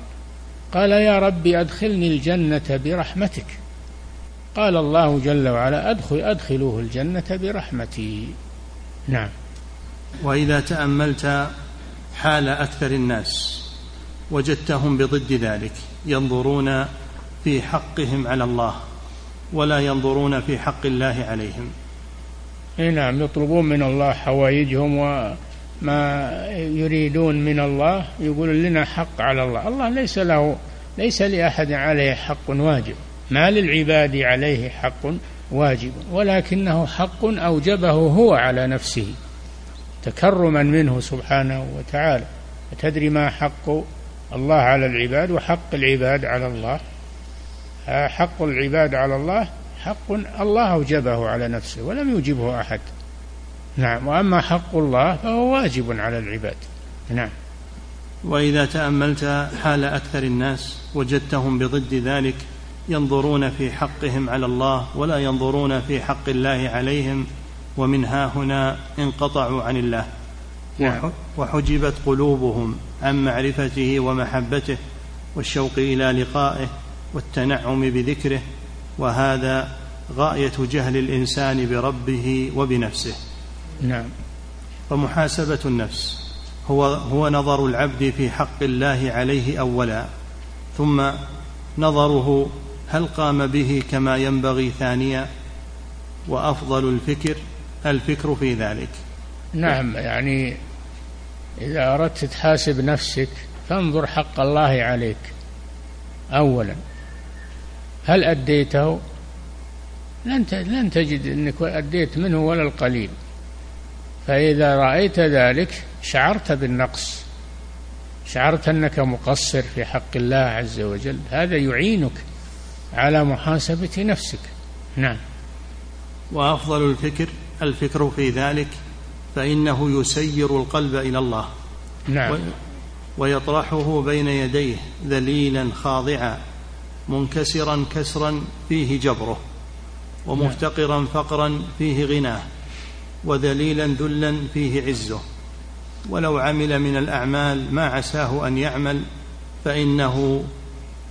قال يا ربي أدخلني الجنة برحمتك. قال الله جل وعلا أدخل أدخلوه الجنة برحمتي. نعم. وإذا تأملت حال أكثر الناس وجدتهم بضد ذلك ينظرون في حقهم على الله ولا ينظرون في حق الله عليهم. نعم يطلبون من الله حوائجهم وما يريدون من الله يقول لنا حق على الله. الله ليس له ليس لأحد عليه حق واجب. ما للعباد عليه حق واجب ولكنه حق أوجبه هو على نفسه تكرما منه سبحانه وتعالى. تدري ما حق الله على العباد وحق العباد على الله؟ حق العباد على الله حق الله أوجبه على نفسه ولم يوجبه أحد. نعم وأما حق الله فهو واجب على العباد. نعم. وإذا تأملت حال أكثر الناس وجدتهم بضد ذلك ينظرون في حقهم على الله ولا ينظرون في حق الله عليهم ومن ها هنا انقطعوا عن الله. نعم. وحجبت قلوبهم عن معرفته ومحبته والشوق إلى لقائه والتنعم بذكره وهذا غاية جهل الإنسان بربه وبنفسه. نعم. فمحاسبه النفس هو هو نظر العبد في حق الله عليه اولا ثم نظره هل قام به كما ينبغي ثانيا؟ وأفضل الفكر الفكر في ذلك. نعم يعني إذا أردت تحاسب نفسك فانظر حق الله عليك. اولا هل أديته؟ لن لن تجد إنك أديت منه ولا القليل. فإذا رأيت ذلك شعرت بالنقص. شعرت أنك مقصر في حق الله عز وجل. هذا يعينك. على محاسبة نفسك. نعم. وأفضل الفكر الفكر في ذلك فإنه يسير القلب إلى الله. نعم. ويطرحه بين يديه ذليلا خاضعا منكسرا كسرا فيه جبره ومفتقرا فقرا فيه غناه وذليلا ذلا فيه عزه. ولو عمل من الأعمال ما عساه أن يعمل فإنه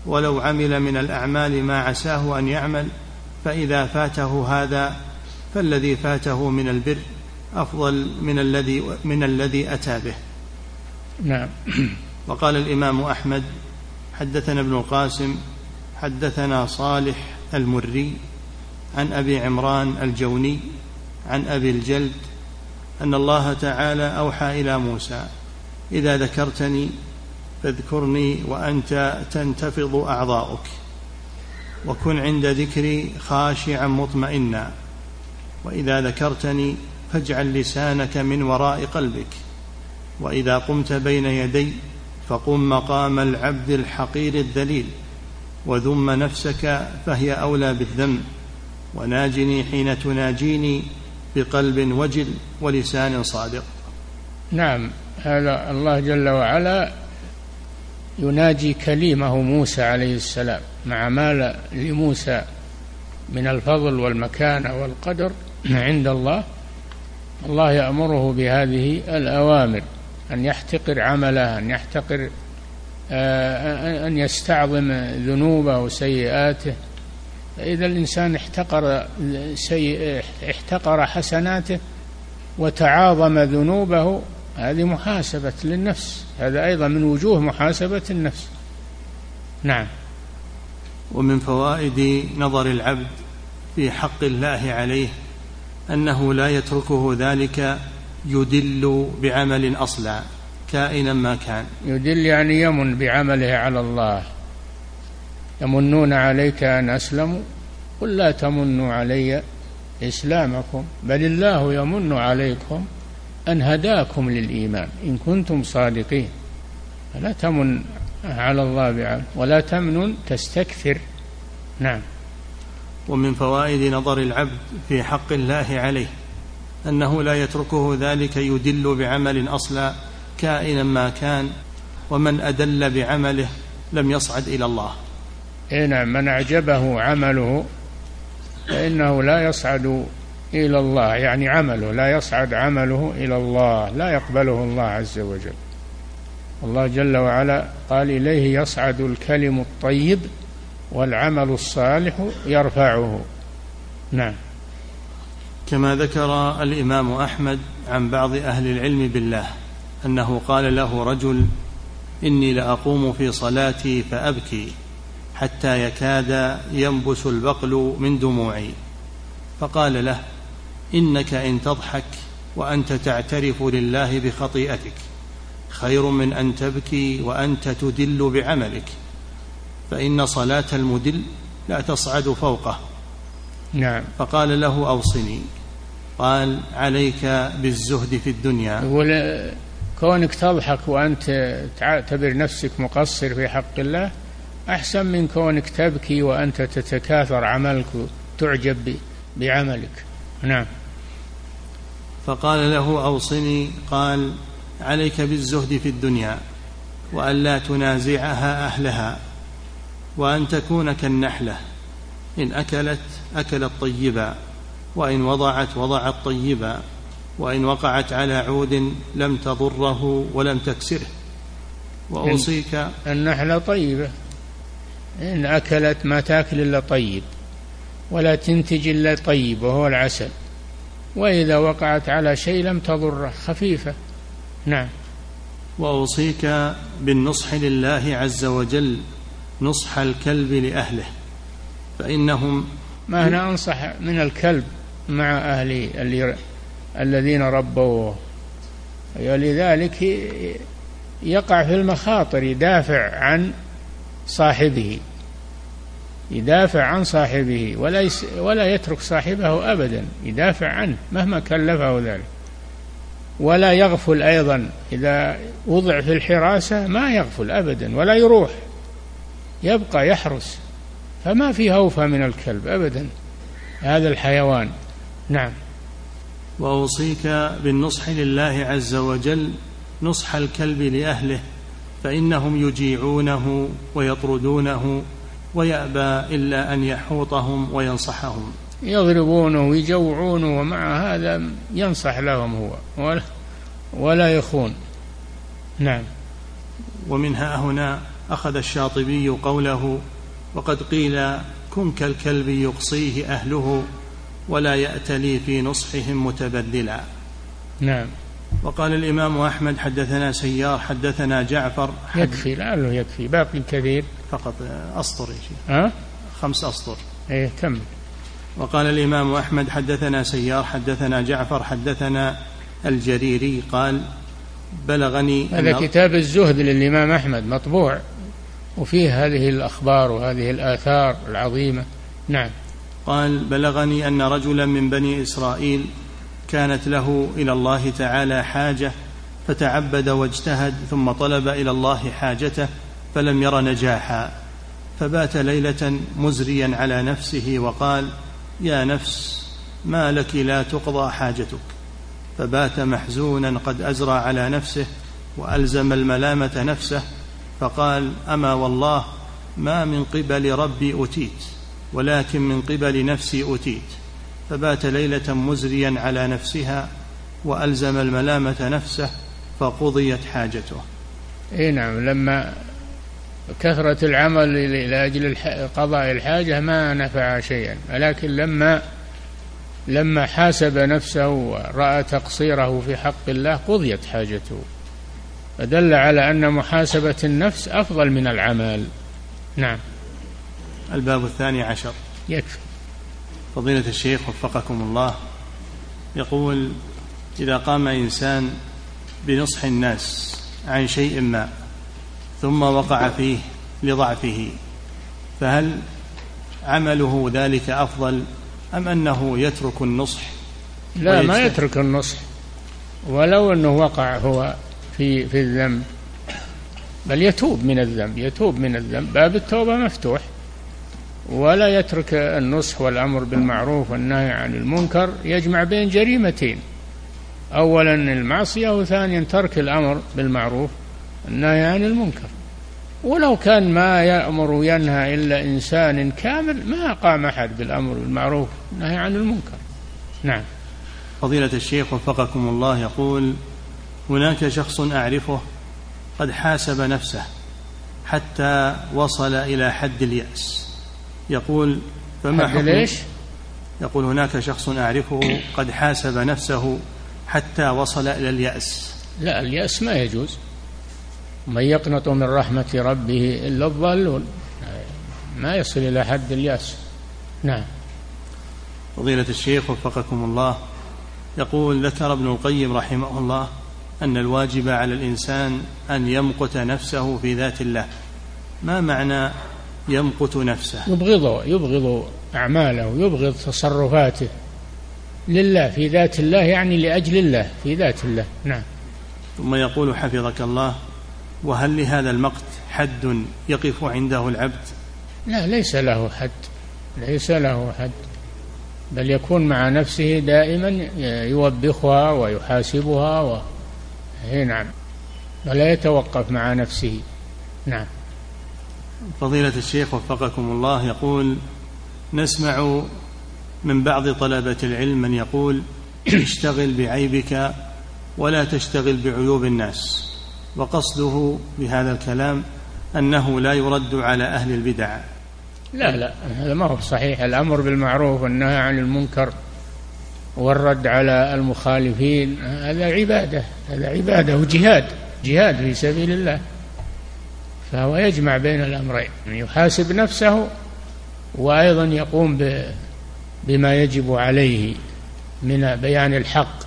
ولو عمل من الأعمال ما عساه أن يعمل فإذا فاته هذا فالذي فاته من البر أفضل من الذي من الذي أتى به. نعم. وقال الإمام أحمد حدثنا ابن القاسم حدثنا صالح المري عن أبي عمران الجوني عن أبي الجلد أن الله تعالى أوحى إلى موسى إذا ذكرتني فاذكرني وأنت تنتفض أعضاؤك. وكن عند ذكري خاشعا مطمئنا. وإذا ذكرتني فاجعل لسانك من وراء قلبك. وإذا قمت بين يدي فقم مقام العبد الحقير الذليل. وذم نفسك فهي أولى بالذم. وناجني حين تناجيني بقلب وجل ولسان صادق. نعم هذا الله جل وعلا يناجي كليمه موسى عليه السلام مع ما لموسى من الفضل والمكانة والقدر عند الله. الله يأمره بهذه الأوامر أن يحتقر عمله أن يحتقر آه، أن يستعظم ذنوبه وسيئاته. فإذا الإنسان احتقر سيء احتقر حسناته وتعاظم ذنوبه هذه محاسبة للنفس. هذا أيضا من وجوه محاسبة النفس. نعم. ومن فوائد نظر العبد في حق الله عليه أنه لا يتركه ذلك يدل بعمل أصلا كائنا ما كان. يدل يعني يمن بعمله على الله. يمنون عليك أن أسلموا؟ قل لا تمنوا علي إسلامكم بل الله يمن عليكم أن هداكم للإيمان. إن كنتم صادقين. فلا تمن على الله بعمل ولا تمنن تستكثر. نعم. ومن فوائد نظر العبد في حق الله عليه أنه لا يتركه ذلك يدل بعمل أصلا كائنا ما كان ومن أدل بعمله لم يصعد إلى الله. اي نعم. من أعجبه عمله فإنه لا يصعد إلى الله يعني عمله لا يصعد عمله إلى الله لا يقبله الله عز وجل. الله جل وعلا قال إليه يصعد الكلم الطيب والعمل الصالح يرفعه. نعم. كما ذكر الإمام أحمد عن بعض أهل العلم بالله أنه قال له رجل إني لأقوم في صلاتي فأبكي حتى يكاد ينبس البقل من دموعي. فقال له إنك إن تضحك وأنت تعترف لله بخطيئتك خير من أن تبكي وأنت تدل بعملك فإن صلاة المدل لا تصعد فوقه. نعم. فقال له أوصني قال عليك بالزهد في الدنيا. كونك تضحك وأنت تعتبر نفسك مقصر في حق الله أحسن من كونك تبكي وأنت تتكاثر عملك وتعجب بعملك. نعم. فقال له أوصني قال عليك بالزهد في الدنيا وأن لا تنازعها أهلها وأن تكون كالنحلة إن أكلت أكلت طيبا وإن وضعت وضعت طيبا وإن وقعت على عود لم تضره ولم تكسره. وأوصيك النحلة طيبة إن أكلت ما تأكل إلا طيب ولا تنتج إلا طيب وهو العسل. وإذا وقعت على شيء لم تضره خفيفة. نعم. وأوصيك بالنصح لله عز وجل نصح الكلب لأهله فإنهم ما أنا أنصح من الكلب مع أهلي اللي الذين ربوه. ولذلك يقع في المخاطر يدافع عن صاحبه. يدافع عن صاحبه ولا ولا يترك صاحبه ابدا يدافع عنه مهما كلفه ذلك. ولا يغفل أيضا إذا وضع في الحراسة ما يغفل ابدا ولا يروح. يبقى يحرس. فما في أوفى من الكلب أبدا هذا الحيوان. نعم. وأوصيك بالنصح لله عز وجل نصح الكلب لأهله فإنهم يجيعونه ويطردونه. ويأبى إلا أن يحوطهم وينصحهم. يضربونه ويجوعونه ومع هذا ينصح لهم هو ولا, ولا يخون. نعم. ومنها هنا أخذ الشاطبي قوله وقد قيل كن كالكلب يقصيه أهله ولا يأتلي في نصحهم متبدلا. نعم. وقال الإمام أحمد حدثنا سيار حدثنا جعفر حد يكفي لعله يكفي. باقي الكثير. فقط أسطر يا شيخ. ها؟ خمس أسطر. إيه كمل. وقال الإمام أحمد حدثنا سيار حدثنا جعفر حدثنا الجريري. قال بلغني هذا كتاب الزهد للإمام أحمد مطبوع. وفيه هذه الأخبار وهذه الآثار العظيمة. نعم. قال بلغني أن رجلا من بني إسرائيل كانت له إلى الله تعالى حاجة فتعبد واجتهد ثم طلب إلى الله حاجته فلم ير نجاحا فبات ليلة مزريا على نفسه وقال يا نفس ما لك لا تقضى حاجتك. فبات محزونا قد أزرى على نفسه وألزم الملامة نفسه فقال أما والله ما من قبل ربي أتيت ولكن من قبل نفسي أتيت فبات ليلة مزريا على نفسها وألزم الملامة نفسه فقضيت حاجته. اي نعم لما كثرة العمل لأجل قضاء الحاجة ما نفع شيئا. ولكن لما لما حاسب نفسه ورأى تقصيره في حق الله قضيت حاجته. فدل على أن محاسبة النفس أفضل من العمل. نعم. الباب الثاني عشر. يكفي. فضيلة الشيخ وفقكم الله يقول إذا قام إنسان بنصح الناس عن شيء ما ثم وقع فيه لضعفه. فهل عمله ذلك أفضل أم أنه يترك النصح لا ما يترك النصح. ولو أنه وقع هو في في الذنب. بل يتوب من الذنب يتوب من الذنب. باب التوبة مفتوح. ولا يترك النصح والأمر بالمعروف والنهي عن المنكر. يجمع بين جريمتين. أولا المعصية وثانيا ترك الأمر بالمعروف. والنهي عن المنكر. ولو كان ما يأمر وينهى إلا إنسان كامل ما قام أحد بالأمر بالمعروف والنهي عن المنكر. نعم. فضيلة الشيخ وفقكم الله يقول هناك شخص أعرفه قد حاسب نفسه حتى وصل إلى حد اليأس. يقول فما حكم؟ ليش؟ يقول هناك شخص أعرفه قد حاسب نفسه حتى وصل إلى اليأس. لا اليأس ما يجوز. من يقنط من رحمة ربه إلا الضالون. ما يصل إلى حد اليأس. نعم. فضيلة الشيخ وفقكم الله يقول ذكر ابن القيم رحمه الله أن الواجب على الإنسان أن يمقت نفسه في ذات الله؟ ما معنى يمقت نفسه؟ يبغض يبغض أعماله يبغض تصرفاته لله في ذات الله يعني لأجل الله في ذات الله. نعم. ثم يقول حفظك الله وهل لهذا المقت حد يقف عنده العبد؟ لا ليس له حد ليس له حد بل يكون مع نفسه دائما يوبخها ويحاسبها و... اي نعم. ولا يتوقف مع نفسه. نعم. فضيلة الشيخ وفقكم الله يقول نسمع من بعض طلبة العلم من يقول اشتغل بعيبك ولا تشتغل بعيوب الناس. وقصده بهذا الكلام أنه لا يرد على أهل البدع. لا لا هذا ما هو صحيح. الأمر بالمعروف والنهي عن المنكر والرد على المخالفين هذا عبادة هذا عبادة وجهاد جهاد في سبيل الله. فهو يجمع بين الأمرين يحاسب نفسه وأيضا يقوم بما يجب عليه من بيان الحق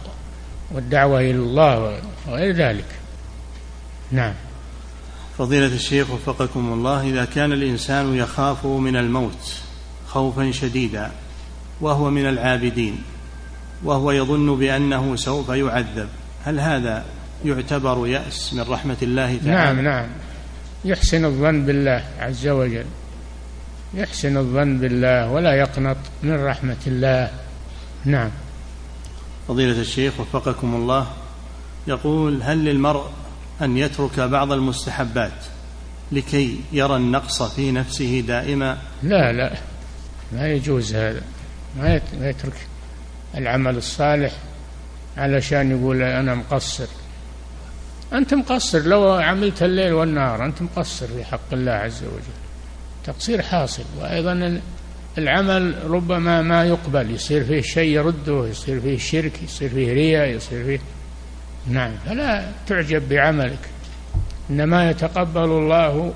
والدعوة إلى الله وغير ذلك. نعم. فضيلة الشيخ وفقكم الله إذا كان الإنسان يخاف من الموت خوفا شديدا وهو من العابدين وهو يظن بأنه سوف يعذب هل هذا يعتبر يأس من رحمة الله تعالى؟ نعم نعم. يحسن الظن بالله عز وجل. يحسن الظن بالله ولا يقنط من رحمة الله. نعم. فضيلة الشيخ وفقكم الله يقول هل للمرء أن يترك بعض المستحبات لكي يرى النقص في نفسه دائما؟ لا لا. ما يجوز هذا. ما يترك العمل الصالح علشان يقول أنا مقصر. أنت مقصر. لو عملت الليل والنهار أنت مقصر في حق الله عز وجل. تقصير حاصل. وأيضا العمل ربما ما يقبل. يصير فيه شيء يرده يصير فيه شرك يصير فيه رياء يصير فيه نعم. فلا تعجب بعملك. إنما يتقبل الله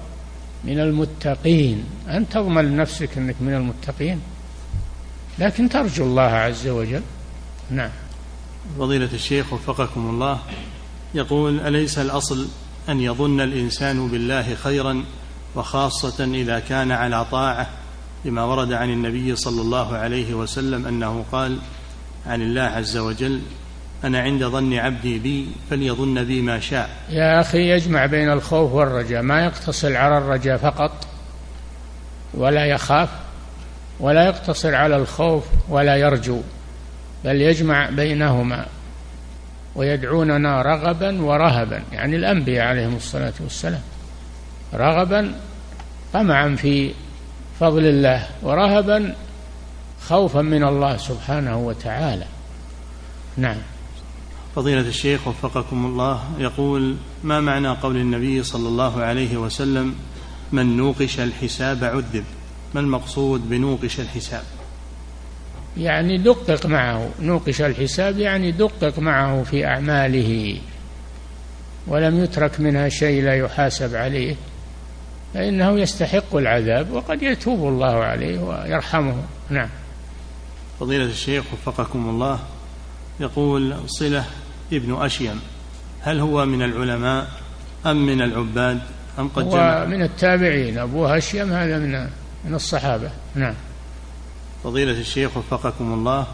من المتقين. أن تضمن لنفسك أنك من المتقين. لكن ترجو الله عز وجل. نعم. فضيلة الشيخ وفقكم الله. يقول أليس الأصل أن يظن الإنسان بالله خيرا وخاصة إذا كان على طاعة؟ لما ورد عن النبي صلى الله عليه وسلم أنه قال عن الله عز وجل أنا عند ظن عبدي بي فليظن بي ما شاء. يا أخي يجمع بين الخوف والرجاء. ما يقتصر على الرجاء فقط ولا يخاف ولا يقتصر على الخوف ولا يرجو بل يجمع بينهما ويدعوننا رغبا ورهبا. يعني الأنبياء عليهم الصلاة والسلام رغبا طمعا في فضل الله ورهبا خوفا من الله سبحانه وتعالى. نعم. فضيلة الشيخ وفقكم الله يقول ما معنى قول النبي صلى الله عليه وسلم من نوقش الحساب عذب ما المقصود بنوقش الحساب؟ يعني دقق معه نوقش الحساب يعني دقق معه في أعماله ولم يترك منها شيء لا يحاسب عليه فإنه يستحق العذاب وقد يتوب الله عليه ويرحمه. نعم. فضيلة الشيخ وفقكم الله يقول صلة ابن أشيم. هل هو من العلماء أم من العباد؟ أم قد هو جمع؟ من التابعين. أبو هشيم هذا من من الصحابة. نعم. فضيلة الشيخ وفقكم الله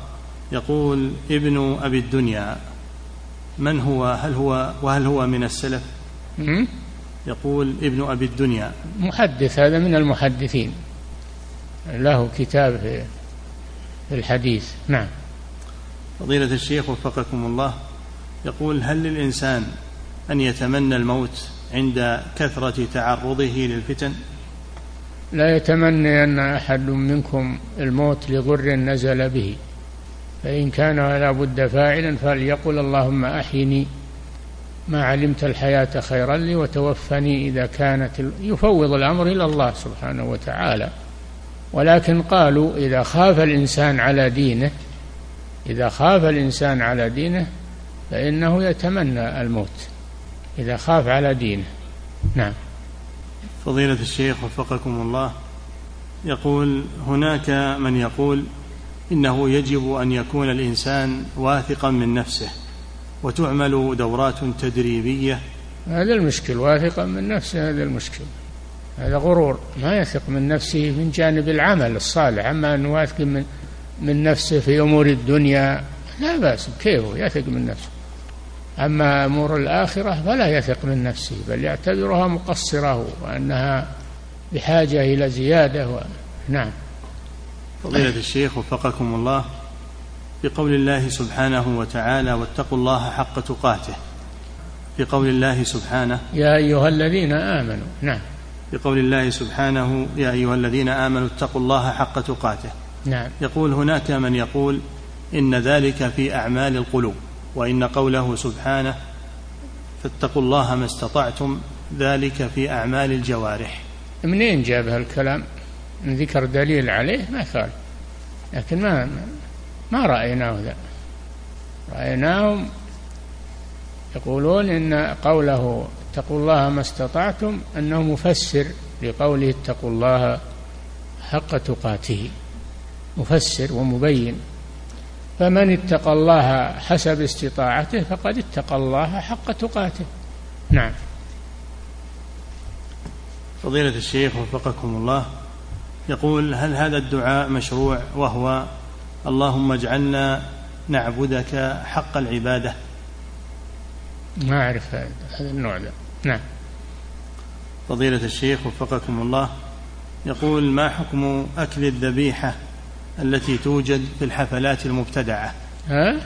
يقول ابن أبي الدنيا من هو؟ هل هو وهل هو من السلف؟ يقول ابن أبي الدنيا. محدث هذا من المحدثين. له كتاب في الحديث. نعم. فضيلة الشيخ وفقكم الله يقول هل للإنسان أن يتمنى الموت عند كثرة تعرضه للفتن؟ لا يتمنى أن أحد منكم الموت لضر نزل به فإن كان لا بد فاعلا فليقل اللهم أحيني ما علمت الحياة خيرا لي وتوفني إذا كانت يفوض الأمر إلى الله سبحانه وتعالى. ولكن قالوا إذا خاف الإنسان على دينه إذا خاف الإنسان على دينه فإنه يتمنى الموت. إذا خاف على دينه. نعم. فضيلة الشيخ وفقكم الله يقول هناك من يقول إنه يجب أن يكون الإنسان واثقا من نفسه وتعمل دورات تدريبية. هذا المشكل واثقا من نفسه هذا المشكل. هذا غرور ما يثق من نفسه من جانب العمل الصالح. أما أن واثق من من نفسه في أمور الدنيا لا بأس كيفه يثق من نفسه. أما أمور الآخرة فلا يثق من نفسه بل يعتبرها مقصرة وأنها بحاجة إلى زيادة و... نعم. فضيلة الشيخ وفقكم الله بقول الله سبحانه وتعالى واتقوا الله حق تقاته. بقول الله سبحانه يا أيها الذين آمنوا نعم. بقول الله سبحانه يا أيها الذين آمنوا اتقوا الله حق تقاته. نعم. يقول هناك من يقول إن ذلك في أعمال القلوب وإن قوله سبحانه فاتقوا الله ما استطعتم ذلك في أعمال الجوارح. منين جاب هالكلام؟ من ذكر دليل عليه ما قال لكن ما ما رأيناه ذا. رأيناهم يقولون إن قوله اتقوا الله ما استطعتم أنه مفسر لقوله اتقوا الله حق تقاته. مفسر ومبين. فمن اتقى الله حسب استطاعته فقد اتقى الله حق تقاته. نعم. فضيلة الشيخ وفقكم الله يقول هل هذا الدعاء مشروع وهو اللهم اجعلنا نعبدك حق العبادة؟ ما أعرف هذا النوع ده. نعم. فضيلة الشيخ وفقكم الله يقول ما حكم أكل الذبيحة التي توجد في الحفلات المبتدعة. ها؟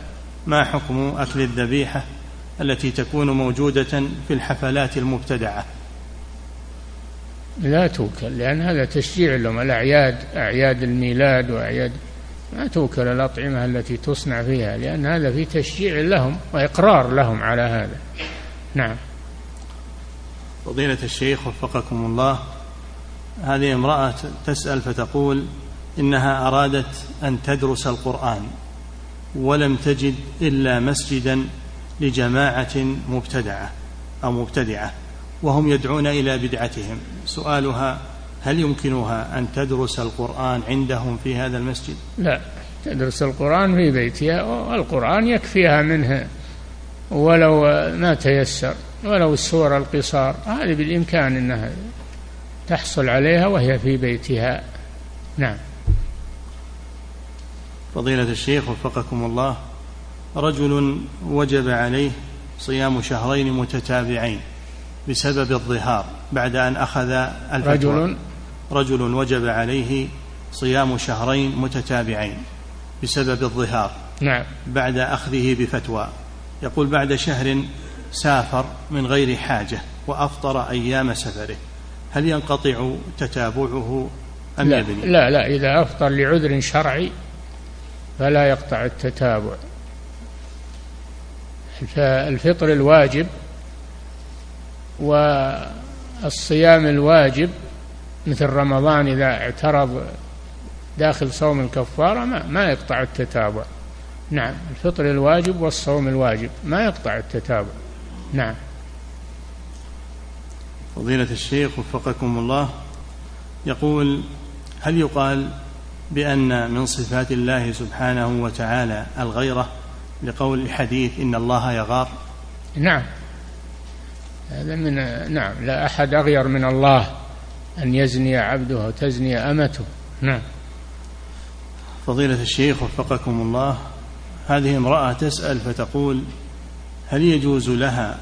ما حكم أكل الذبيحة التي تكون موجودة في الحفلات المبتدعة؟ لا توكل لأن هذا تشجيع لهم الأعياد أعياد الميلاد وأعياد ما توكل الأطعمة التي تصنع فيها لأن هذا في تشجيع لهم وإقرار لهم على هذا. نعم. فضيلة الشيخ وفقكم الله هذه امرأة تسأل فتقول إنها أرادت أن تدرس القرآن ولم تجد إلا مسجدا لجماعة مبتدعة أو مبتدعة وهم يدعون إلى بدعتهم. سؤالها هل يمكنها أن تدرس القرآن عندهم في هذا المسجد؟ لا تدرس القرآن في بيتها والقرآن يكفيها منه ولو ما تيسر ولو السور القصار. هذه بالإمكان أنها تحصل عليها وهي في بيتها. نعم. فضيلة الشيخ وفقكم الله رجل وجب عليه صيام شهرين متتابعين بسبب الظهار بعد أن أخذ الفتوى. رجل؟ رجل وجب عليه صيام شهرين متتابعين بسبب الظهار نعم. بعد أخذه بفتوى. يقول بعد شهر سافر من غير حاجة وأفطر أيام سفره هل ينقطع تتابعه أم لا يبني؟ لا لا إذا أفطر لعذر شرعي فلا يقطع التتابع. فالفطر الواجب والصيام الواجب مثل رمضان إذا اعترض داخل صوم الكفارة ما, ما يقطع التتابع. نعم الفطر الواجب والصوم الواجب ما يقطع التتابع. نعم. فضيلة الشيخ وفقكم الله يقول هل يقال بأن من صفات الله سبحانه وتعالى الغيرة لقول الحديث إن الله يغار. نعم. هذا من نعم. لا أحد أغير من الله أن يزني عبده وتزني أمته. نعم. فضيلة الشيخ وفقكم الله هذه امرأة تسأل فتقول هل يجوز لها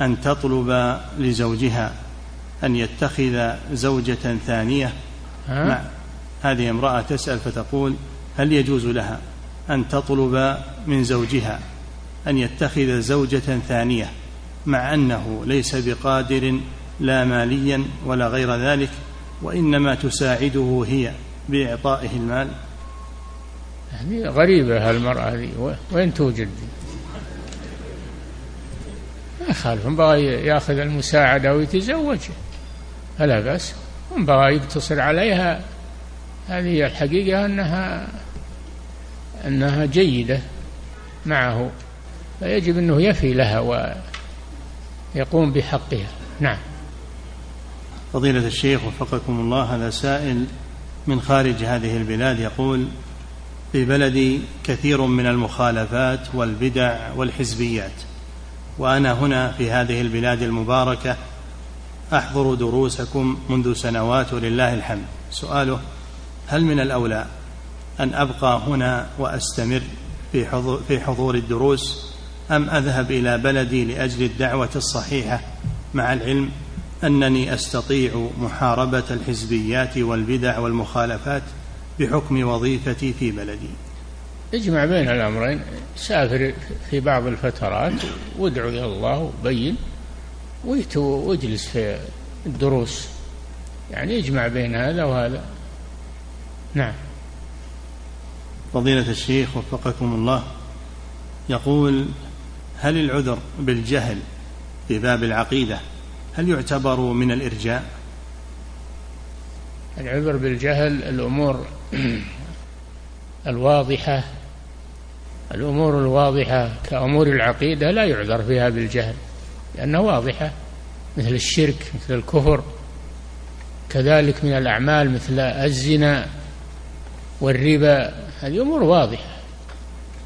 أن تطلب لزوجها أن يتخذ زوجة ثانية؟ مع هذه امرأة تسأل فتقول هل يجوز لها أن تطلب من زوجها أن يتخذ زوجة ثانية مع أنه ليس بقادر لا ماليا ولا غير ذلك وإنما تساعده هي بإعطائه المال؟ هذه غريبة هالمرأة هذه. وين توجد؟ ما يخالف. من بغى يأخذ المساعدة ويتزوج فلا بأس. بغى يقتصر عليها هذه الحقيقة أنها أنها جيدة معه فيجب أنه يفي لها ويقوم بحقها. نعم. فضيلة الشيخ وفقكم الله هذا سائل من خارج هذه البلاد يقول في بلدي كثير من المخالفات والبدع والحزبيات وأنا هنا في هذه البلاد المباركة أحضر دروسكم منذ سنوات ولله الحمد. سؤاله هل من الأولى أن أبقى هنا وأستمر في حضور, في حضور الدروس أم أذهب إلى بلدي لأجل الدعوة الصحيحة مع العلم أنني أستطيع محاربة الحزبيات والبدع والمخالفات بحكم وظيفتي في بلدي؟ اجمع بين الأمرين سافر في بعض الفترات وادعو إلى الله وبين واجلس في الدروس. يعني اجمع بين هذا وهذا. نعم. فضيلة الشيخ وفقكم الله يقول هل العذر بالجهل في باب العقيدة هل يعتبر من الإرجاء؟ العذر بالجهل الأمور الواضحة الأمور الواضحة كأمور العقيدة لا يعذر فيها بالجهل لأنها واضحة مثل الشرك مثل الكفر كذلك من الأعمال مثل الزنا. والربا هذه أمور واضحة.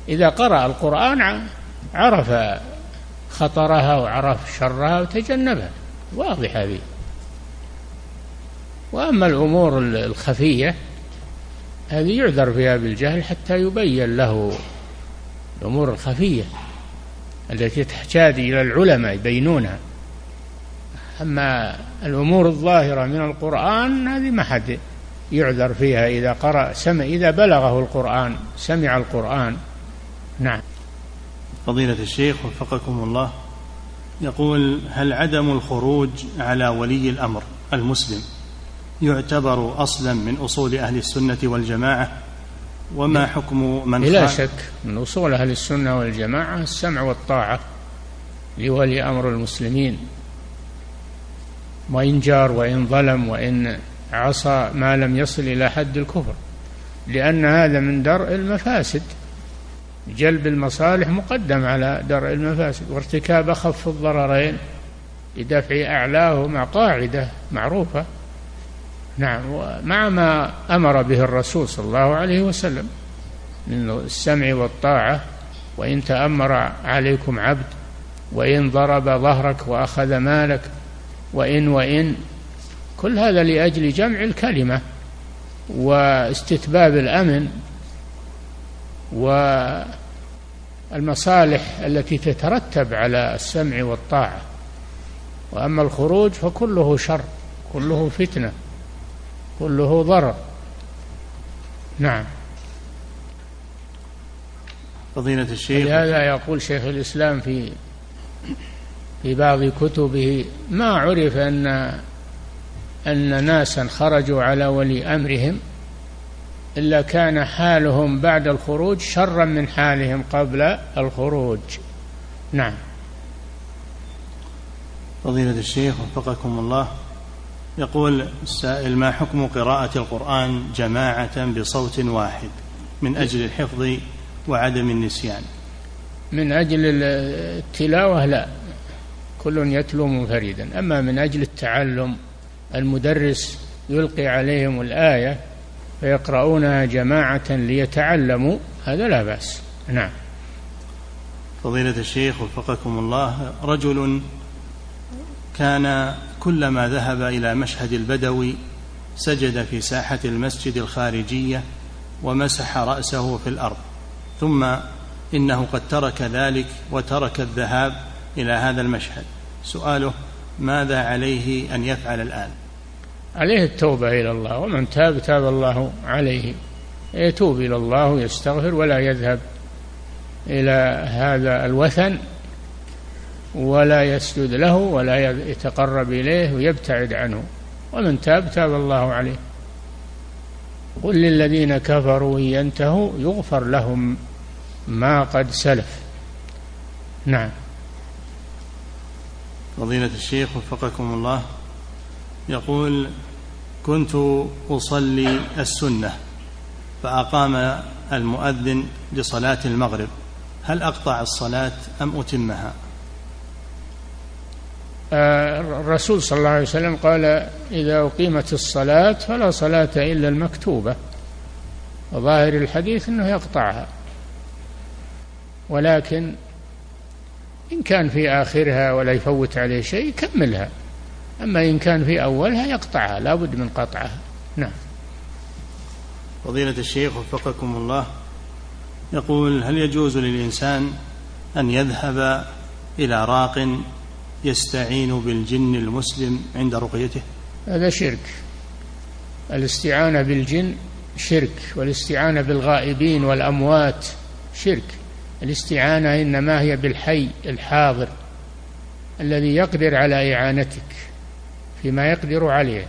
إذا قرأ القرآن عرف خطرها وعرف شرها وتجنبها. واضحة هذه. وأما الأمور الخفية هذه يعذر فيها بالجهل حتى يبين له الأمور الخفية التي تحتاج إلى العلماء يبينونها. أما الأمور الظاهرة من القرآن هذه ما حد يعذر فيها إذا قرأ سمع إذا بلغه القرآن سمع القرآن. نعم. فضيلة الشيخ وفقكم الله يقول هل عدم الخروج على ولي الأمر المسلم يعتبر أصلا من أصول أهل السنة والجماعة؟ وما حكم من بلا شك من أصول أهل السنة والجماعة السمع والطاعة لولي أمر المسلمين. وإن جار وإن ظلم وإن عصى ما لم يصل إلى حد الكفر لأن هذا من درء المفاسد. جلب المصالح مقدم على درء المفاسد وارتكاب أخف الضررين لدفع أعلاهما قاعدة معروفة. نعم ومع ما أمر به الرسول صلى الله عليه وسلم من السمع والطاعة وإن تأمر عليكم عبد وإن ضرب ظهرك وأخذ مالك وإن وإن كل هذا لأجل جمع الكلمة واستتباب الأمن والمصالح التي تترتب على السمع والطاعة. وأما الخروج فكله شر كله فتنة كله ضرر. نعم. فضيلة الشيخ. لهذا يقول شيخ الإسلام في في بعض كتبه ما عرف أن أن ناسا خرجوا على ولي أمرهم إلا كان حالهم بعد الخروج شرا من حالهم قبل الخروج. نعم. فضيلة الشيخ وفقكم الله يقول السائل ما حكم قراءة القرآن جماعة بصوت واحد من أجل الحفظ وعدم النسيان؟ من أجل التلاوة لا كل يتلو منفردا. أما من أجل التعلم المدرس يلقي عليهم الآية فيقرؤونها جماعة ليتعلموا هذا لا بأس. نعم. فضيلة الشيخ وفقكم الله رجل كان كلما ذهب إلى مشهد البدوي سجد في ساحة المسجد الخارجية ومسح رأسه في الأرض ثم إنه قد ترك ذلك وترك الذهاب إلى هذا المشهد. سؤاله ماذا عليه أن يفعل الآن؟ عليه التوبة إلى الله ومن تاب تاب الله عليه. يتوب إلى الله ويستغفر ولا يذهب إلى هذا الوثن ولا يسجد له ولا يتقرب إليه ويبتعد عنه. ومن تاب تاب الله عليه. قل للذين كفروا إن ينتهوا يغفر لهم ما قد سلف. نعم. فضيلة الشيخ وفقكم الله. يقول كنت أصلي السنة فأقام المؤذن لصلاة المغرب هل أقطع الصلاة أم أتمها؟ آه، الرسول صلى الله عليه وسلم قال إذا أقيمت الصلاة فلا صلاة إلا المكتوبة وظاهر الحديث أنه يقطعها. ولكن إن كان في آخرها ولا يفوت عليه شيء يكملها أما إن كان في أولها يقطعها لا بد من قطعها. نعم. فضيلة الشيخ وفقكم الله يقول هل يجوز للإنسان أن يذهب إلى راق يستعين بالجن المسلم عند رقيته؟ هذا شرك. الاستعانة بالجن شرك والاستعانة بالغائبين والأموات شرك. الاستعانة إنما هي بالحي الحاضر الذي يقدر على إعانتك. فيما يقدر عليه.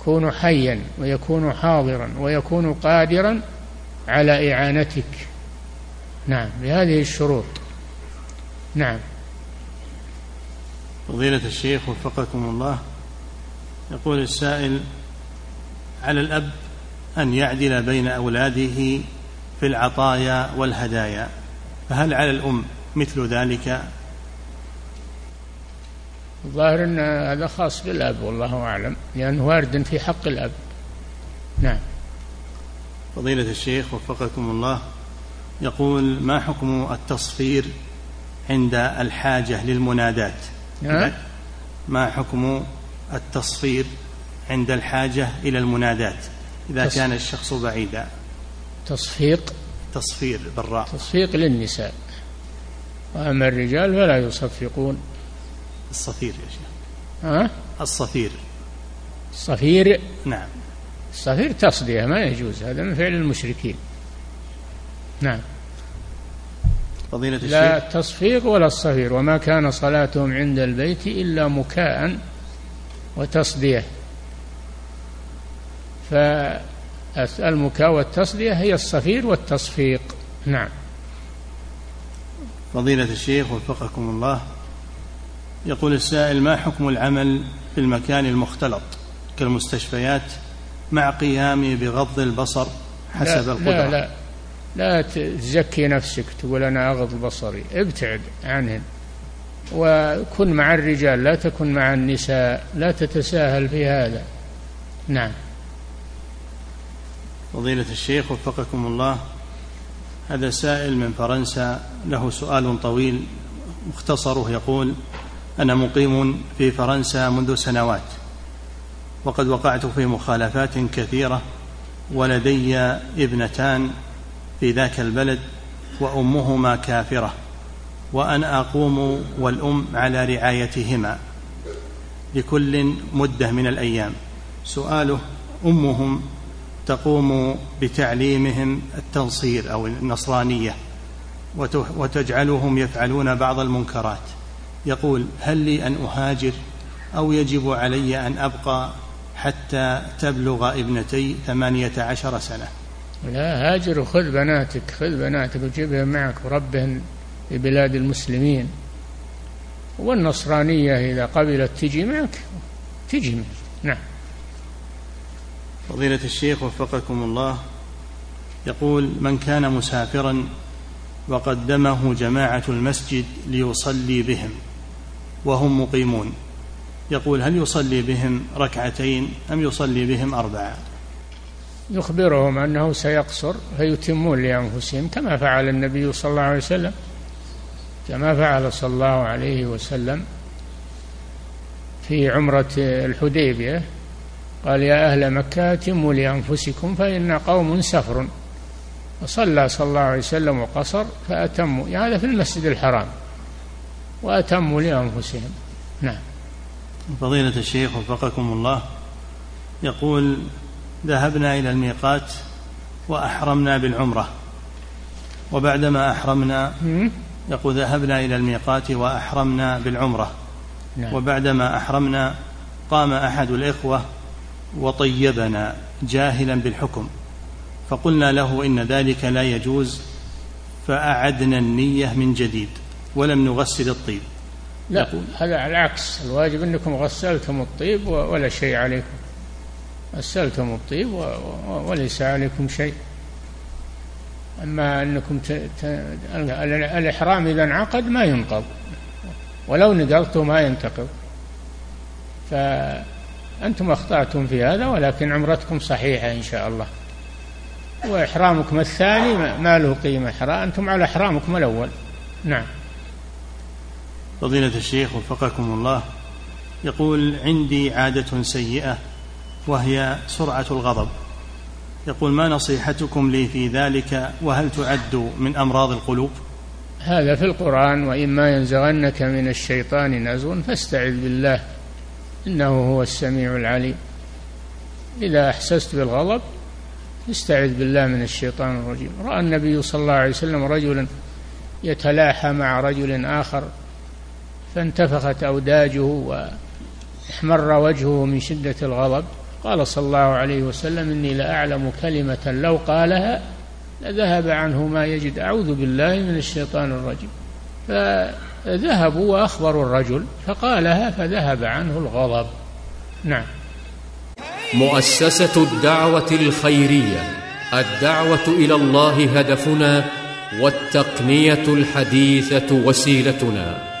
يكون حيا ويكون حاضرا ويكون قادرا على إعانتك. نعم بهذه الشروط. نعم. فضيلة الشيخ وفقكم الله يقول السائل على الأب أن يعدل بين أولاده في العطايا والهدايا فهل على الأم مثل ذلك؟ الظاهر أن هذا خاص بالأب والله أعلم لأنه وارد في حق الأب. نعم. فضيلة الشيخ وفقكم الله يقول ما حكم التصفير عند الحاجة للمنادات؟ نعم. ما حكم التصفير عند الحاجة إلى المنادات؟ إذا كان الشخص بعيدا. تصفيق؟ تصفير بالراء. تصفيق للنساء. وأما الرجال فلا يصفقون. الصفير يا شيخ. ها؟ الصفير. الصفير؟ نعم. الصفير تصدية ما يجوز هذا من فعل المشركين. نعم. فضيلة الشيخ. لا التصفيق ولا الصفير وما كان صلاتهم عند البيت إلا مكاء وتصدية. فالمكاء والتصدية هي الصفير والتصفيق. نعم. فضيلة الشيخ وفقكم الله. يقول السائل ما حكم العمل في المكان المختلط كالمستشفيات مع قيامي بغض البصر حسب لا القدرة؟ لا. لا لا تزكي نفسك تقول أنا أغض بصري ابتعد عنهن وكن مع الرجال لا تكن مع النساء لا تتساهل في هذا. نعم. فضيلة الشيخ وفقكم الله هذا سائل من فرنسا له سؤال طويل مختصره يقول أنا مقيم في فرنسا منذ سنوات وقد وقعت في مخالفات كثيرة ولدي ابنتان في ذاك البلد وأمهما كافرة وأنا أقوم والأم على رعايتهما لكل مدة من الأيام. سؤاله أمهم تقوم بتعليمهم التنصير أو النصرانية وتجعلهم يفعلون بعض المنكرات. يقول هل لي أن أهاجر أو يجب علي أن أبقى حتى تبلغ ابنتي ثمانية عشر سنة؟ لا هاجر وخذ بناتك خذ بناتك وجيبها معك وربهن في بلاد المسلمين. والنصرانية إذا قبلت تجي معك تجي معك. نعم. فضيلة الشيخ وفقكم الله يقول من كان مسافرا وقدمه جماعة المسجد ليصلي بهم. وهم مقيمون. يقول هل يصلي بهم ركعتين أم يصلي بهم أربعة؟ يخبرهم أنه سيقصر فيتمون لأنفسهم كما فعل النبي صلى الله عليه وسلم. كما فعل صلى الله عليه وسلم في عمرة الحديبية. قال يا أهل مكة أتموا لأنفسكم فإن قوم سفر. فصلى صلى الله عليه وسلم وقصر فأتموا. يعني هذا في المسجد الحرام. وأتموا لأنفسهم. نعم. فضيلة الشيخ وفقكم الله يقول ذهبنا إلى الميقات وأحرمنا بالعمرة وبعدما أحرمنا يقول ذهبنا إلى الميقات وأحرمنا بالعمرة نعم. وبعدما أحرمنا قام أحد الإخوة وطيبنا جاهلا بالحكم فقلنا له إن ذلك لا يجوز فأعدنا النية من جديد. ولم نغسل الطيب. لا هذا على العكس. الواجب أنكم غسلتم الطيب ولا شيء عليكم. غسلتم الطيب وليس عليكم شيء. أما أنكم ت... ت... الإحرام إذا انعقد ما ينقض. ولو نقلته ما ينتقض. فأنتم أخطأتم في هذا ولكن عمرتكم صحيحة إن شاء الله. وإحرامكم الثاني ما له قيمة. أنتم على إحرامكم الأول. نعم. فضيلة الشيخ وفقكم الله يقول عندي عادة سيئة وهي سرعة الغضب. يقول ما نصيحتكم لي في ذلك وهل تعد من أمراض القلوب؟ هذا في القرآن وإما ينزغنك من الشيطان نزغ فاستعذ بالله إنه هو السميع العليم. إذا أحسست بالغضب استعذ بالله من الشيطان الرجيم. رأى النبي صلى الله عليه وسلم رجلا يتلاحى مع رجل آخر فانتفخت أوداجه واحمر وجهه من شدة الغضب. قال صلى الله عليه وسلم إني لأعلم كلمة لو قالها لذهب عنه ما يجد. أعوذ بالله من الشيطان الرجيم. فذهبوا وأخبروا الرجل فقالها فذهب عنه الغضب. نعم. مؤسسة الدعوة الخيرية. الدعوة إلى الله هدفنا والتقنية الحديثة وسيلتنا.